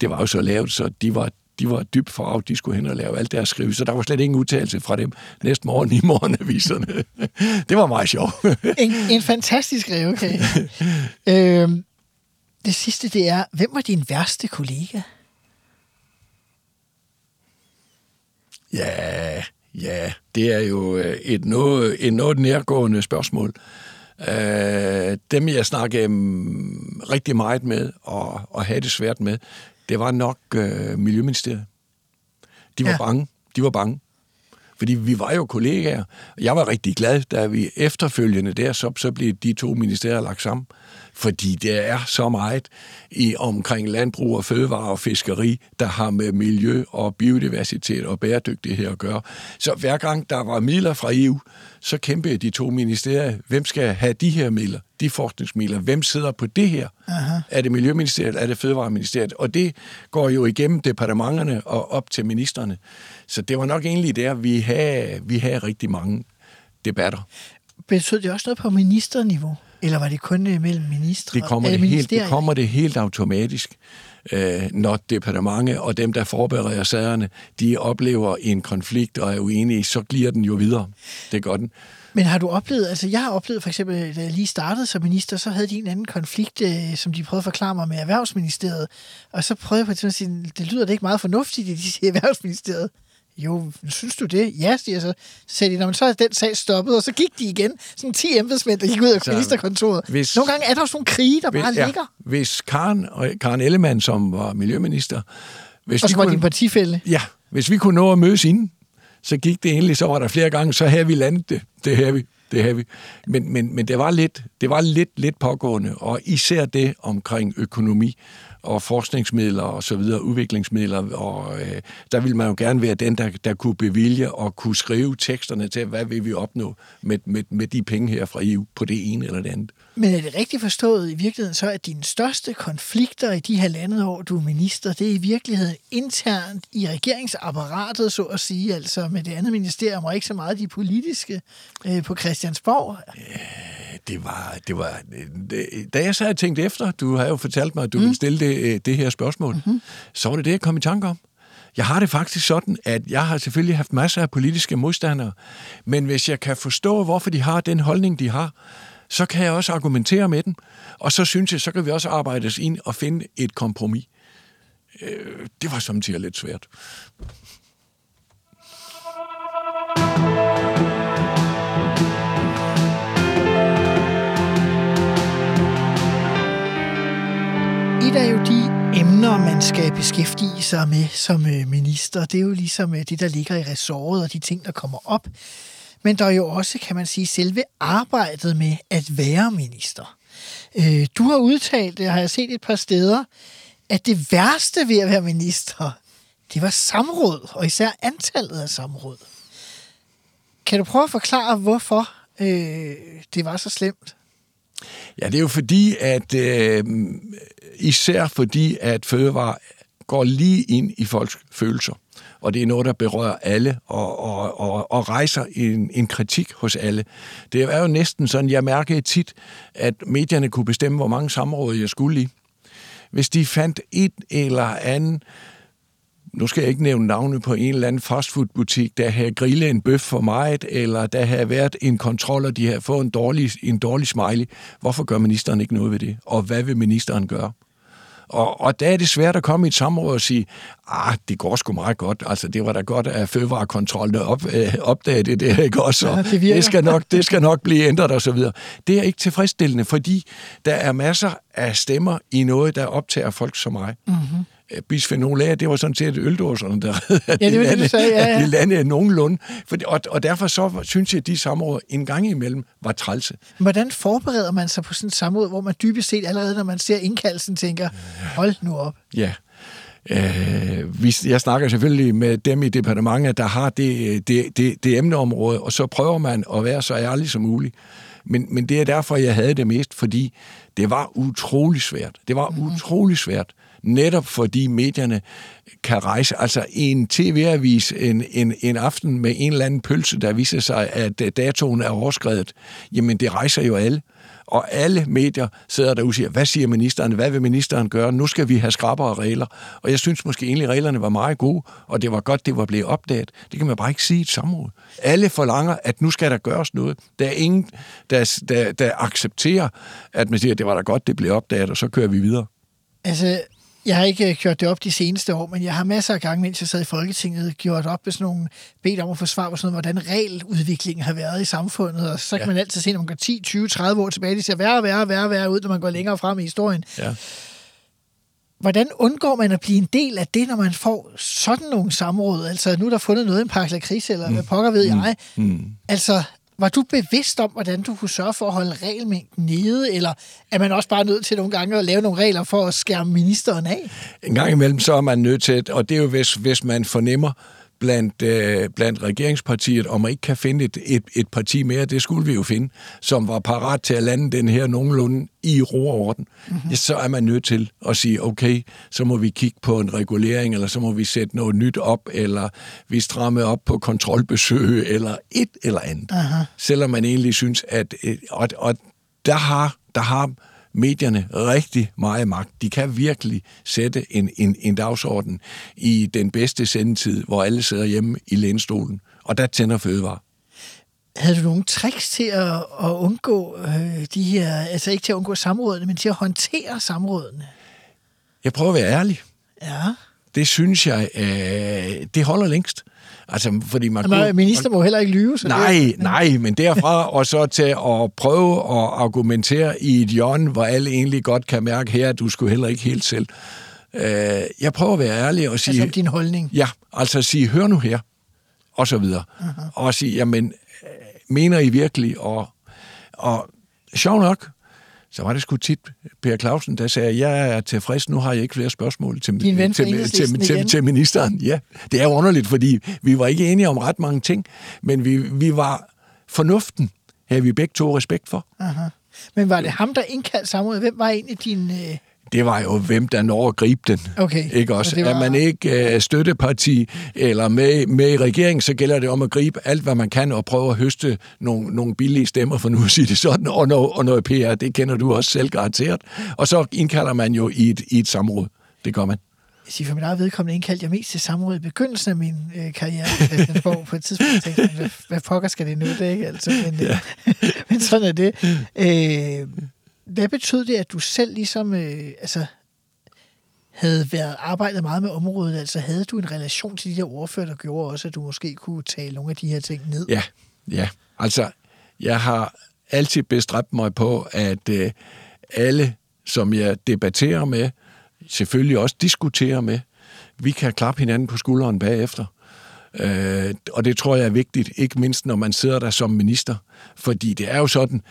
Det var jo så lavet, så de var de var dybt forarvet, de skulle hen og lave alt deres skrive, så der var slet ingen udtalelse fra dem næste morgen i morgenaviserne. <laughs> det var meget sjovt. en, en fantastisk revkage. <laughs> øhm, det sidste, det er, hvem var din værste kollega? Ja, ja, det er jo øh, et noget, et noget nærgående spørgsmål. Uh, dem, jeg snakkede um, rigtig meget med og, og havde det svært med, det var nok uh, Miljøministeriet. De var ja. bange. De var bange. Fordi vi var jo kollegaer. Jeg var rigtig glad, da vi efterfølgende der, så, så blev de to ministerier lagt sammen fordi det er så meget i omkring landbrug og fødevare og fiskeri, der har med miljø og biodiversitet og bæredygtighed at gøre. Så hver gang der var midler fra EU, så kæmpede de to ministerier, hvem skal have de her midler, de forskningsmidler, hvem sidder på det her? Aha. Er det Miljøministeriet, er det Fødevareministeriet? Og det går jo igennem departementerne og op til ministerne. Så det var nok egentlig der, vi havde, vi havde rigtig mange debatter. Betød det også noget på ministerniveau? Eller var det kun øh, mellem ministre? Det kommer, det helt, det kommer det helt automatisk, øh, når departementet og dem, der forbereder sagerne, de oplever en konflikt og er uenige, så glider den jo videre. Det gør den. Men har du oplevet, altså jeg har oplevet for eksempel, da jeg lige startede som minister, så havde de en anden konflikt, øh, som de prøvede at forklare mig med Erhvervsministeriet. Og så prøvede jeg på at sige, det lyder det ikke meget fornuftigt, at de siger Erhvervsministeriet. Jo, synes du det? Ja, siger jeg så. Så sagde de, "Nå, men så er den sag stoppet, og så gik de igen. Sådan 10 embedsmænd, der gik ud af Så ministerkontoret. hvis- Nogle gange er der også nogle krige, der bare ja, ligger. hvis Karen, og Karen Ellemann, som var miljøminister, hvis Og vi så var kunne- din partifælde. Ja, hvis vi kunne nå at mødes inden, så gik det egentlig, så var der flere gange, så havde vi landet det. Det havde vi. Det havde vi. Men, men, men det var lidt, det var lidt, lidt pågående, og især det omkring økonomi og forskningsmidler og så videre, udviklingsmidler, og øh, der ville man jo gerne være den, der, der kunne bevilge og kunne skrive teksterne til, hvad vil vi opnå med, med, med de penge her fra EU på det ene eller det andet. Men er det rigtigt forstået i virkeligheden så, at dine største konflikter i de halvandet år, du er minister, det er i virkeligheden internt i regeringsapparatet, så at sige, altså med det andet ministerium, og ikke så meget de politiske øh, på Christiansborg? Det var, det var, det, da jeg så havde tænkt efter, du har jo fortalt mig, at du mm. ville stille det, øh, det her spørgsmål, mm-hmm. så var det det, jeg kom i tanke om. Jeg har det faktisk sådan, at jeg har selvfølgelig haft masser af politiske modstandere, men hvis jeg kan forstå, hvorfor de har den holdning, de har, så kan jeg også argumentere med den, og så synes jeg, så kan vi også arbejde os ind og finde et kompromis. Øh, det var samtidig lidt svært. Et er jo de emner, man skal beskæftige sig med som øh, minister. Det er jo ligesom øh, det, der ligger i ressortet og de ting, der kommer op. Men der er jo også, kan man sige, selve arbejdet med at være minister. Øh, du har udtalt, det har jeg set et par steder, at det værste ved at være minister, det var samråd, og især antallet af samråd. Kan du prøve at forklare, hvorfor øh, det var så slemt? Ja, det er jo fordi, at øh, især fordi, at fødevare går lige ind i folks følelser. Og det er noget, der berører alle og, og, og, og rejser en, en kritik hos alle. Det er jo næsten sådan, jeg mærkede tit, at medierne kunne bestemme, hvor mange samråd jeg skulle i. Hvis de fandt et eller andet nu skal jeg ikke nævne navne på en eller anden fastfoodbutik, der havde grillet en bøf for meget, eller der havde været en kontrol, og de havde fået en dårlig, en dårlig smiley. Hvorfor gør ministeren ikke noget ved det? Og hvad vil ministeren gøre? Og, og der er det svært at komme i et samråd og sige, ah, det går sgu meget godt. Altså, det var da godt, at fødevarekontrollen op, øh, opdagede det, ikke også? Og det det, skal nok, det skal nok blive ændret og så videre. Det er ikke tilfredsstillende, fordi der er masser af stemmer i noget, der optager folk som mig. Mm-hmm. Bisfenol A, det var sådan set øldåserne, der Ja, det var det, sagde, ja, ja. de landede nogenlunde. For, og, og derfor så synes jeg, at de samråd en gang imellem var trælse. Hvordan forbereder man sig på sådan et samråd, hvor man dybest set allerede, når man ser indkaldelsen, tænker, hold nu op. Ja. Øh, vi, jeg snakker selvfølgelig med dem i departementet, der har det, det, det, det emneområde, og så prøver man at være så ærlig som muligt. Men, men det er derfor, jeg havde det mest, fordi det var utrolig svært. Det var mm-hmm. utrolig svært. Netop fordi medierne kan rejse, altså en tv-avis en, en, en aften med en eller anden pølse, der viser sig, at øh, datoen er overskrevet, jamen det rejser jo alle. Og alle medier sidder der og siger, hvad siger ministeren, hvad vil ministeren gøre, nu skal vi have skrappere regler. Og jeg synes måske egentlig, reglerne var meget gode, og det var godt, det var blevet opdaget. Det kan man bare ikke sige i et samråd. Alle forlanger, at nu skal der gøres noget. Der er ingen, der, der, der accepterer, at man siger, at det var da godt, det blev opdaget, og så kører vi videre. Altså, jeg har ikke øh, gjort det op de seneste år, men jeg har masser af gange, mens jeg sad i Folketinget, gjort op med sådan nogle, bedt om at få svar på sådan noget, hvordan regeludviklingen har været i samfundet, og så kan ja. man altid se, når man går 10, 20, 30 år tilbage, de ser værre, værre, værre, værre ud, når man går længere frem i historien. Ja. Hvordan undgår man at blive en del af det, når man får sådan nogle samråd? Altså, nu er der fundet noget i en pakke lakrids, eller hvad pokker ved jeg. Mm. Altså, var du bevidst om, hvordan du kunne sørge for at holde regelmængden nede, eller er man også bare nødt til nogle gange at lave nogle regler for at skærme ministeren af? En gang imellem, så er man nødt til, og det er jo, hvis, hvis man fornemmer blandt, øh, blandt regeringspartiet, om man ikke kan finde et, et, et parti mere, det skulle vi jo finde, som var parat til at lande den her nogenlunde i ro og orden, mm-hmm. ja, så er man nødt til at sige, okay, så må vi kigge på en regulering, eller så må vi sætte noget nyt op, eller vi stramme op på kontrolbesøg, eller et eller andet. Aha. Selvom man egentlig synes, at... øh, Og, og der har, der har medierne rigtig meget magt. De kan virkelig sætte en, en, en dagsorden i den bedste sendetid, hvor alle sidder hjemme i lænestolen. Og der tænder fødevare. Havde du nogle tricks til at, at undgå øh, de her, altså ikke til at undgå samrådene, men til at håndtere samrådene? Jeg prøver at være ærlig. Ja. det synes jeg, øh, det holder længst. Altså, fordi man Nej, kunne, minister må heller ikke lyve. Så Nej, det, nej, men derfra og så til at prøve at argumentere i et hjørne, hvor alle egentlig godt kan mærke her, at du skulle heller ikke helt selv. Øh, jeg prøver at være ærlig og sige... Altså din holdning. Ja, altså sige, hør nu her, og så videre. Uh-huh. Og sige, jamen, øh, mener I virkelig? Og, og sjov nok, så var det sgu tit Per Clausen, der sagde, jeg er tilfreds, nu har jeg ikke flere spørgsmål til, Din ven fra til, til, til, til, til ministeren. Ja, det er jo underligt, fordi vi var ikke enige om ret mange ting, men vi, vi var fornuften, havde vi begge to respekt for. Aha. Men var det ham, der indkaldte samrådet? Hvem var egentlig din... Øh... det var jo, hvem der når at gribe den. Okay. Ikke også? Så var- Er man ikke uh, støtteparti eller med, med i regeringen, så gælder det om at gribe alt, hvad man kan, og prøve at høste nogle, nogle billige stemmer, for nu at sige det sådan, og noget, og noget PR, det kender du også selv garanteret. Og så indkalder man jo i et, i et samråd. Det gør man. Jeg siger, for min eget vedkommende indkaldte jeg mest til samråd i begyndelsen af min øh, karriere på Christiansborg. På et tidspunkt tænkte jeg, hvad, hvad pokker skal det nu? Det er ikke altid. Men, ja. <laughs> men sådan er det. Øh, hvad betød det, at du selv ligesom øh, altså, havde været arbejdet meget med området? Altså havde du en relation til de der ordfører, der gjorde også, at du måske kunne tale nogle af de her ting ned? Ja, ja. Altså, jeg har altid bestræbt mig på, at øh, alle, som jeg debatterer med, selvfølgelig også diskuterer med, vi kan klappe hinanden på skulderen bagefter. Øh, og det tror jeg er vigtigt, ikke mindst når man sidder der som minister. Fordi det er jo sådan,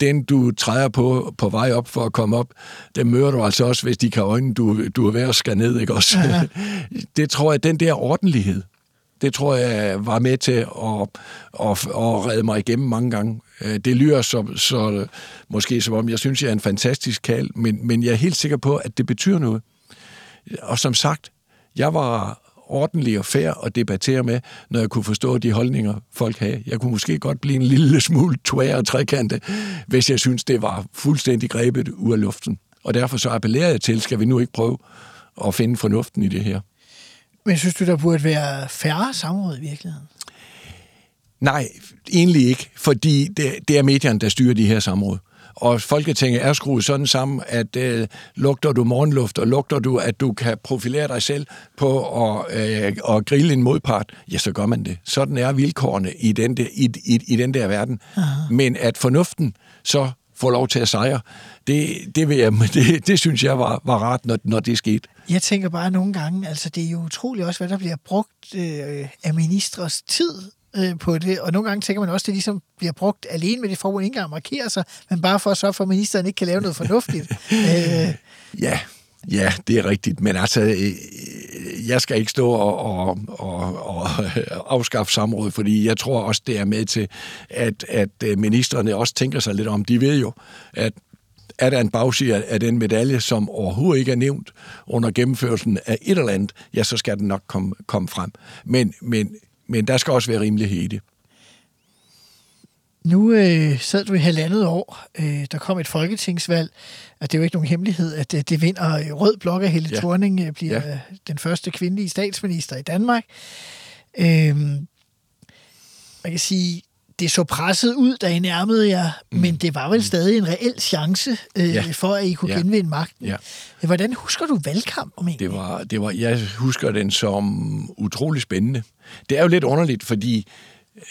den du træder på på vej op for at komme op, den møder du altså også, hvis de kan øjne, du, du er ved at skal ned, ikke også? Ja. <laughs> det tror jeg, den der ordentlighed, det tror jeg var med til at, at, at redde mig igennem mange gange. Øh, Det lyder så, så måske som om, jeg synes, jeg er en fantastisk kald, men, men jeg er helt sikker på, at det betyder noget. Og som sagt, jeg var ordentlig og fair at debattere med, når jeg kunne forstå de holdninger, folk havde. Jeg kunne måske godt blive en lille smule tvær og trekante, hvis jeg synes, det var fuldstændig grebet ud af luften. Og derfor så appellerer jeg til, skal vi nu ikke prøve at finde fornuften i det her? Men synes du, der burde være færre samråd i virkeligheden? Nej, egentlig ikke, fordi det, det er medierne, der styrer de her samråd. Og Folketinget er skruet sådan sammen, at øh, lugter du morgenluft, og lugter du, at du kan profilere dig selv på at, øh, at grille en modpart, ja, så gør man det. Sådan er vilkårene i den der, i, i, i den der verden. Aha. Men at fornuften så får lov til at sejre, det, det, vil jeg, <laughs> det, det synes jeg var, var rart, når, når det skete. Jeg tænker bare nogle gange, altså det er jo utroligt også, hvad der bliver brugt øh, af ministres tid øh, på det, og nogle gange tænker man også, at det ligesom bliver brugt alene med det formål, ikke engang markerer sig, men bare for at så for, at ministeren ikke kan lave noget fornuftigt. <laughs> øh, Ja, ja, det er rigtigt. Men altså, øh, jeg skal ikke stå og, og, og, og <laughs> afskaffe samrådet, fordi jeg tror også, det er med til, at, at øh, ministerne også tænker sig lidt om. De ved jo, at er der en bagside af den medalje, som overhovedet ikke er nævnt under gennemførelsen af et eller andet, ja, så skal den nok komme, komme frem. Men, men, men der skal også være rimelighed i det. Nu øh, sad du i halvandet år. Øh, der kom et folketingsvalg, og det er jo ikke nogen hemmelighed, at det, det vinder øh, Rød Blok af Helle Ja. Thorning øh, bliver ja. den første kvindelige statsminister i Danmark. Øh, man kan sige, det så presset ud, da I nærmede jer, mm. men det var vel stadig en reel chance øh, Ja. for, at I kunne Ja. ja. genvinde magten. Ja. Hvordan husker du valgkampen egentlig? Det var, det var, jeg husker den som utrolig spændende. Det er jo lidt underligt, fordi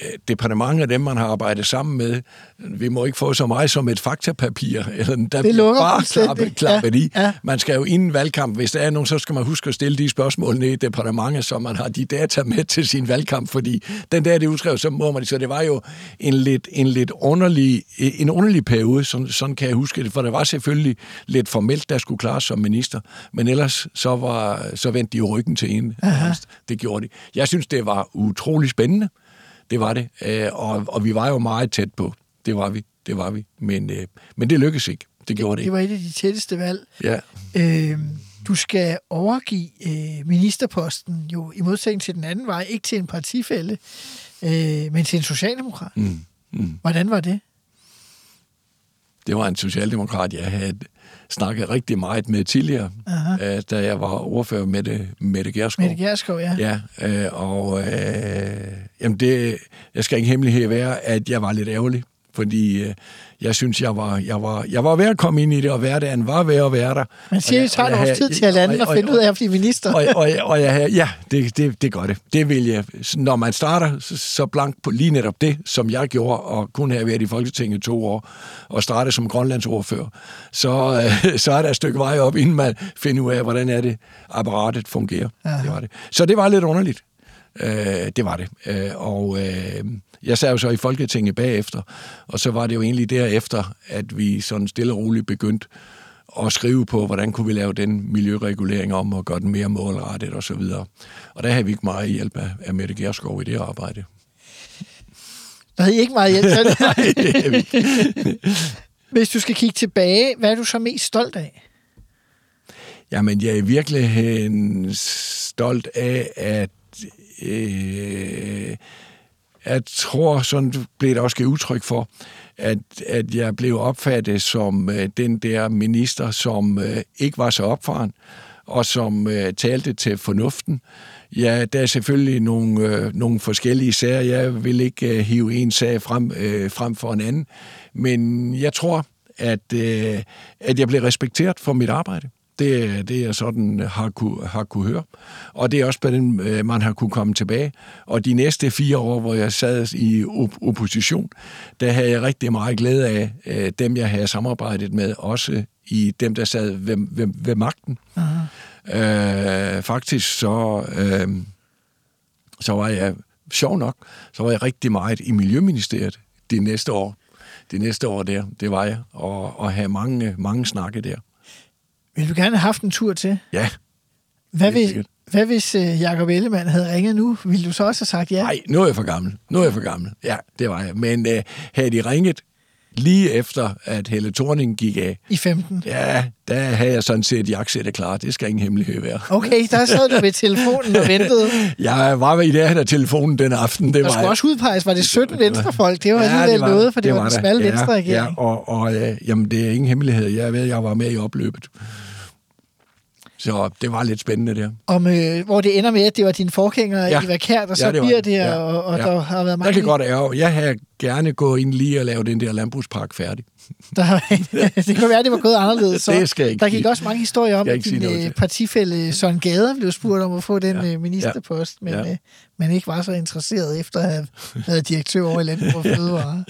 øh, departementet af dem, man har arbejdet sammen med, vi må ikke få så meget som et faktapapir, eller der Det lukker bare klappet, klappet Ja, i. ja. Man skal jo inden valgkamp, hvis der er nogen, så skal man huske at stille de spørgsmål ned i departementet, så man har de data med til sin valgkamp, fordi den der, det udskrevet, så må man så det var jo en lidt, en lidt underlig, en underlig periode, sådan, sådan kan jeg huske det, for det var selvfølgelig lidt formelt, der skulle klares som minister, men ellers så, var, så vendte de ryggen til en. Det gjorde de. Jeg synes, det var utrolig spændende. Det var det. Øh, og, og vi var jo meget tæt på. Det var vi. Det var vi. Men, øh, men det lykkedes ikke. Det gjorde det Det ikke. var et af de tætteste valg. Ja. Øh, du skal overgive øh, ministerposten jo i modsætning til den anden vej, ikke til en partifælde, øh, men til en socialdemokrat. Mm. Mm. Hvordan var det? Det var en socialdemokrat, jeg havde snakket rigtig meget med tidligere, øh, da jeg var ordfører med det, med det Gerskov. Mette Gerskov, ja. Ja, øh, og øh, jamen det, jeg skal ikke hemmelighed være, at jeg var lidt ærgerlig, fordi øh, jeg synes, jeg var, jeg, var, jeg var ved at komme ind i det, og hverdagen var ved at være der. Man siger, det tager et års tid til at lande og, og finde ud af at blive minister. Og, og, og jeg, ja, det, det, det gør det. Det vil jeg. Når man starter så blank på lige netop det, som jeg gjorde, og kun have været i Folketinget to år, og starte som grønlandsordfører, så, øh, så er der et stykke vej op, inden man finder ud af, hvordan er det, apparatet fungerer. Ja. Det var det. Så det var lidt underligt. Øh, det var det. Øh, og øh, jeg sad jo så i Folketinget bagefter, og så var det jo egentlig derefter, at vi sådan stille og roligt begyndte at skrive på, hvordan kunne vi lave den miljøregulering om og gøre den mere målrettet og så videre. Og der havde vi ikke meget hjælp af, af Mette Gerskov i det arbejde. Der havde I ikke meget hjælp af det? <laughs> Nej, det <laughs> Hvis du skal kigge tilbage, hvad er du så mest stolt af? Jamen, jeg er virkelig stolt af, at øh, jeg tror, sådan blev det også givet udtryk for, at, at jeg blev opfattet som øh, den der minister, som øh, ikke var så opfaren, og som øh, talte til fornuften. Ja, der er selvfølgelig nogle, øh, nogle forskellige sager. Jeg vil ikke øh, hive en sag frem, øh, frem for en anden, men jeg tror, at, øh, at jeg blev respekteret for mit arbejde. Det, det er sådan, har kunne, har kunne høre. Og det er også på den, øh, man har kunne komme tilbage. Og de næste fire år, hvor jeg sad i op- opposition, der havde jeg rigtig meget glæde af øh, dem, jeg havde samarbejdet med, også i dem, der sad ved, ved, ved magten. Uh-huh. Øh, faktisk så, øh, så var jeg, sjov nok, så var jeg rigtig meget i Miljøministeriet de næste år. De næste år der, det var jeg, og, og have mange, mange snakke der. Vil du gerne have haft en tur til? Ja. Hvad hvis, hvad hvis uh, Jacob Ellemann havde ringet nu? Ville du så også have sagt ja? Nej, nu er jeg for gammel. Nu er jeg for gammel. Ja, det var jeg. Men uh, havde de ringet lige efter, at Helle Thorning gik af. I 15? Ja, der havde jeg sådan set jakkesættet klar. Det skal ingen hemmelighed være. Okay, der sad du ved telefonen og ventede. <laughs> jeg var i der af telefonen den aften. Det var skulle jeg. også udpeges. Var det 17 venstrefolk? Det var ja, alligevel noget, for det, det var, var den smalle ja, venstre regering. Ja, og, og uh, jamen, det er ingen hemmelighed. Jeg ved, jeg var med i opløbet. Så det var lidt spændende der. Om, øh, hvor det ender med, at det var din forgænger, ja. Eva Kær, der så ja, det bliver det, ja. og, og ja. der har været mange... Jeg kan godt ære. Jeg havde gerne gået ind lige og lave den der landbrugspark færdig. <laughs> Der, <laughs> det kan være, det var gået anderledes. <laughs> Så det skal jeg ikke Der gik også mange historier om, at din øh, partifælde Søren Gader blev spurgt om at få den ja. Øh, ministerpost, men ja. man ikke var så interesseret efter at have været direktør over i Landbrug og Fødevare.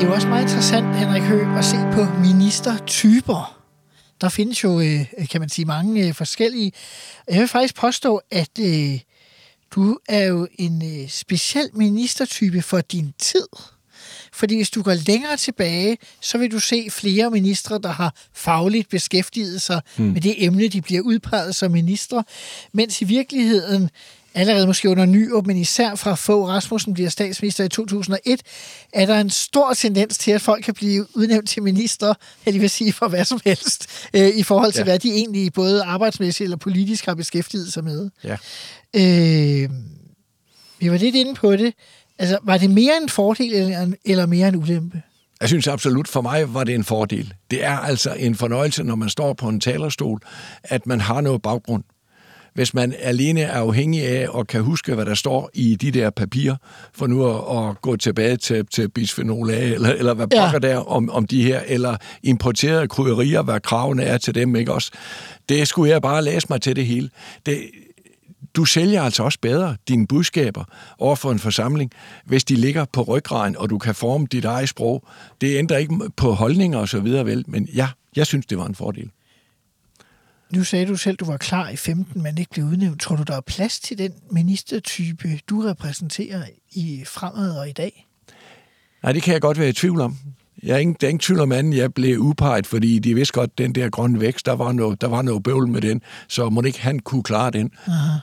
Det er jo også meget interessant, Henrik Høgh, at se på ministertyper. Der findes jo, øh, kan man sige, mange øh, forskellige. Jeg vil faktisk påstå, at øh, du er jo en speciel ministertype for din tid. Fordi hvis du går længere tilbage, så vil du se flere ministre, der har fagligt beskæftiget sig hmm. med det emne, de bliver udpeget som ministre. Mens i virkeligheden allerede måske under Nyrup, men især fra få Rasmussen bliver statsminister i 2001, er der en stor tendens til, at folk kan blive udnævnt til minister, eller vil sige for hvad som helst, øh, i forhold til, ja. hvad de egentlig både arbejdsmæssigt eller politisk har beskæftiget sig med. Ja. Øh, vi var lidt inde på det. Altså, var det mere en fordel eller, eller mere en ulempe? Jeg synes absolut, for mig var det en fordel. Det er altså en fornøjelse, når man står på en talerstol, at man har noget baggrund hvis man alene er afhængig af og kan huske, hvad der står i de der papirer, for nu at, at gå tilbage til, til bisphenol A, eller, eller hvad pokker ja. der om, om de her, eller importerede krydderier, hvad kravene er til dem, ikke også? Det skulle jeg bare læse mig til det hele. Det, du sælger altså også bedre dine budskaber over for en forsamling, hvis de ligger på ryggraden, og du kan forme dit eget sprog. Det ændrer ikke på holdninger og så videre, vel, men ja, jeg synes, det var en fordel. Nu sagde du selv, du var klar i 15, men ikke blev udnævnt. Tror du, der er plads til den ministertype, du repræsenterer i fremad og i dag? Nej, det kan jeg godt være i tvivl om. Jeg er ingen, der er ingen tvivl om anden, jeg blev upeget, fordi de vidste godt, at den der grønne vækst, der var noget, der var noget bøvl med den, så må ikke han kunne klare den.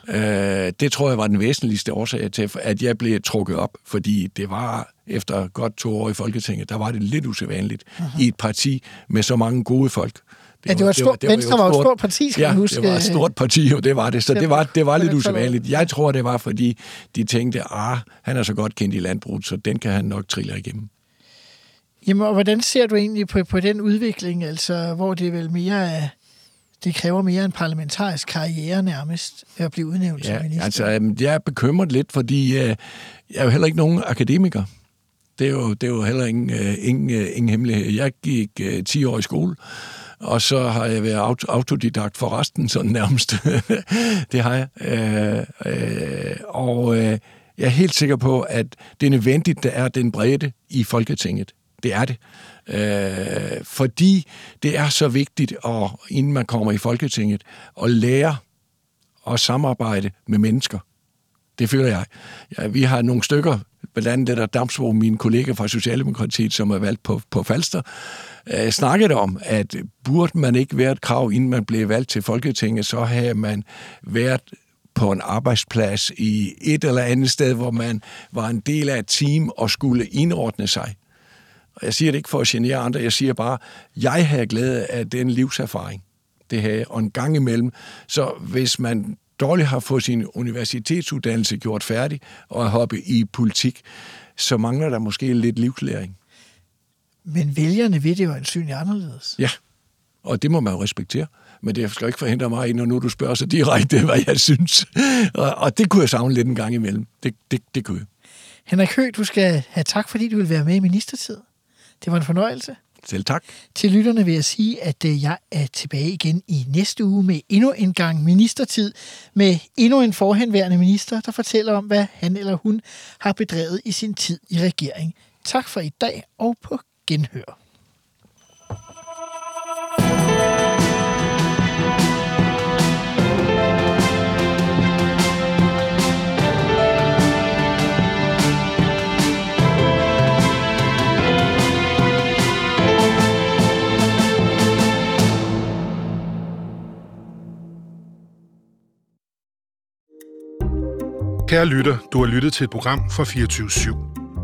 Øh, det tror jeg var den væsentligste årsag til, at jeg blev trukket op, fordi det var efter godt to år i Folketinget, der var det lidt usædvanligt Aha. i et parti med så mange gode folk. Det ja, det var, et stort, det var, det var, Venstre var, jo et stort parti, skal ja, huske. det var et stort parti, jo, det var det. Så det var, det var lidt usædvanligt. Jeg tror, det var, fordi de tænkte, ah, han er så godt kendt i landbruget, så den kan han nok trille igennem. Jamen, og hvordan ser du egentlig på, på den udvikling, altså, hvor det er vel mere Det kræver mere en parlamentarisk karriere nærmest at blive udnævnt Ja, som minister. altså, jeg er bekymret lidt, fordi øh, jeg er jo heller ikke nogen akademiker. Det er jo, det er jo heller ingen, øh, ingen, øh, ingen hemmelighed. Jeg gik øh, 10 år i skole, og så har jeg været aut- autodidakt for resten, sådan nærmest. <laughs> det har jeg. Øh, øh, og øh, jeg er helt sikker på, at det er nødvendigt, der er den bredde i Folketinget. Det er det. Øh, fordi det er så vigtigt, at, inden man kommer i Folketinget, at lære at samarbejde med mennesker. Det føler jeg. Ja, vi har nogle stykker, blandt andet det der Damsbo, min kollega fra Socialdemokratiet, som er valgt på, på Falster, øh, snakket om, at burde man ikke være et krav, inden man blev valgt til Folketinget, så havde man været på en arbejdsplads i et eller andet sted, hvor man var en del af et team og skulle indordne sig. Og jeg siger det ikke for at genere andre, jeg siger bare, jeg har glæde af den livserfaring, det havde, og en gang imellem. Så hvis man dårligt har fået sin universitetsuddannelse gjort færdig og er hoppet i politik, så mangler der måske lidt livslæring. Men vælgerne vil det jo ansynligt anderledes. Ja, og det må man jo respektere. Men det skal ikke forhindre mig, når nu du spørger så direkte, <laughs> hvad jeg synes. Og, det kunne jeg savne lidt en gang imellem. Det, det, det kunne jeg. Henrik Høgh, du skal have tak, fordi du vil være med i ministertid. Det var en fornøjelse. Selv tak. Til lytterne vil jeg sige, at øh, jeg er tilbage igen i næste uge med endnu en gang ministertid, med endnu en forhenværende minister, der fortæller om, hvad han eller hun har bedrevet i sin tid i regering. Tak for i dag, og på genhør. Kære lytter, du har lyttet til et program fra 24 /7.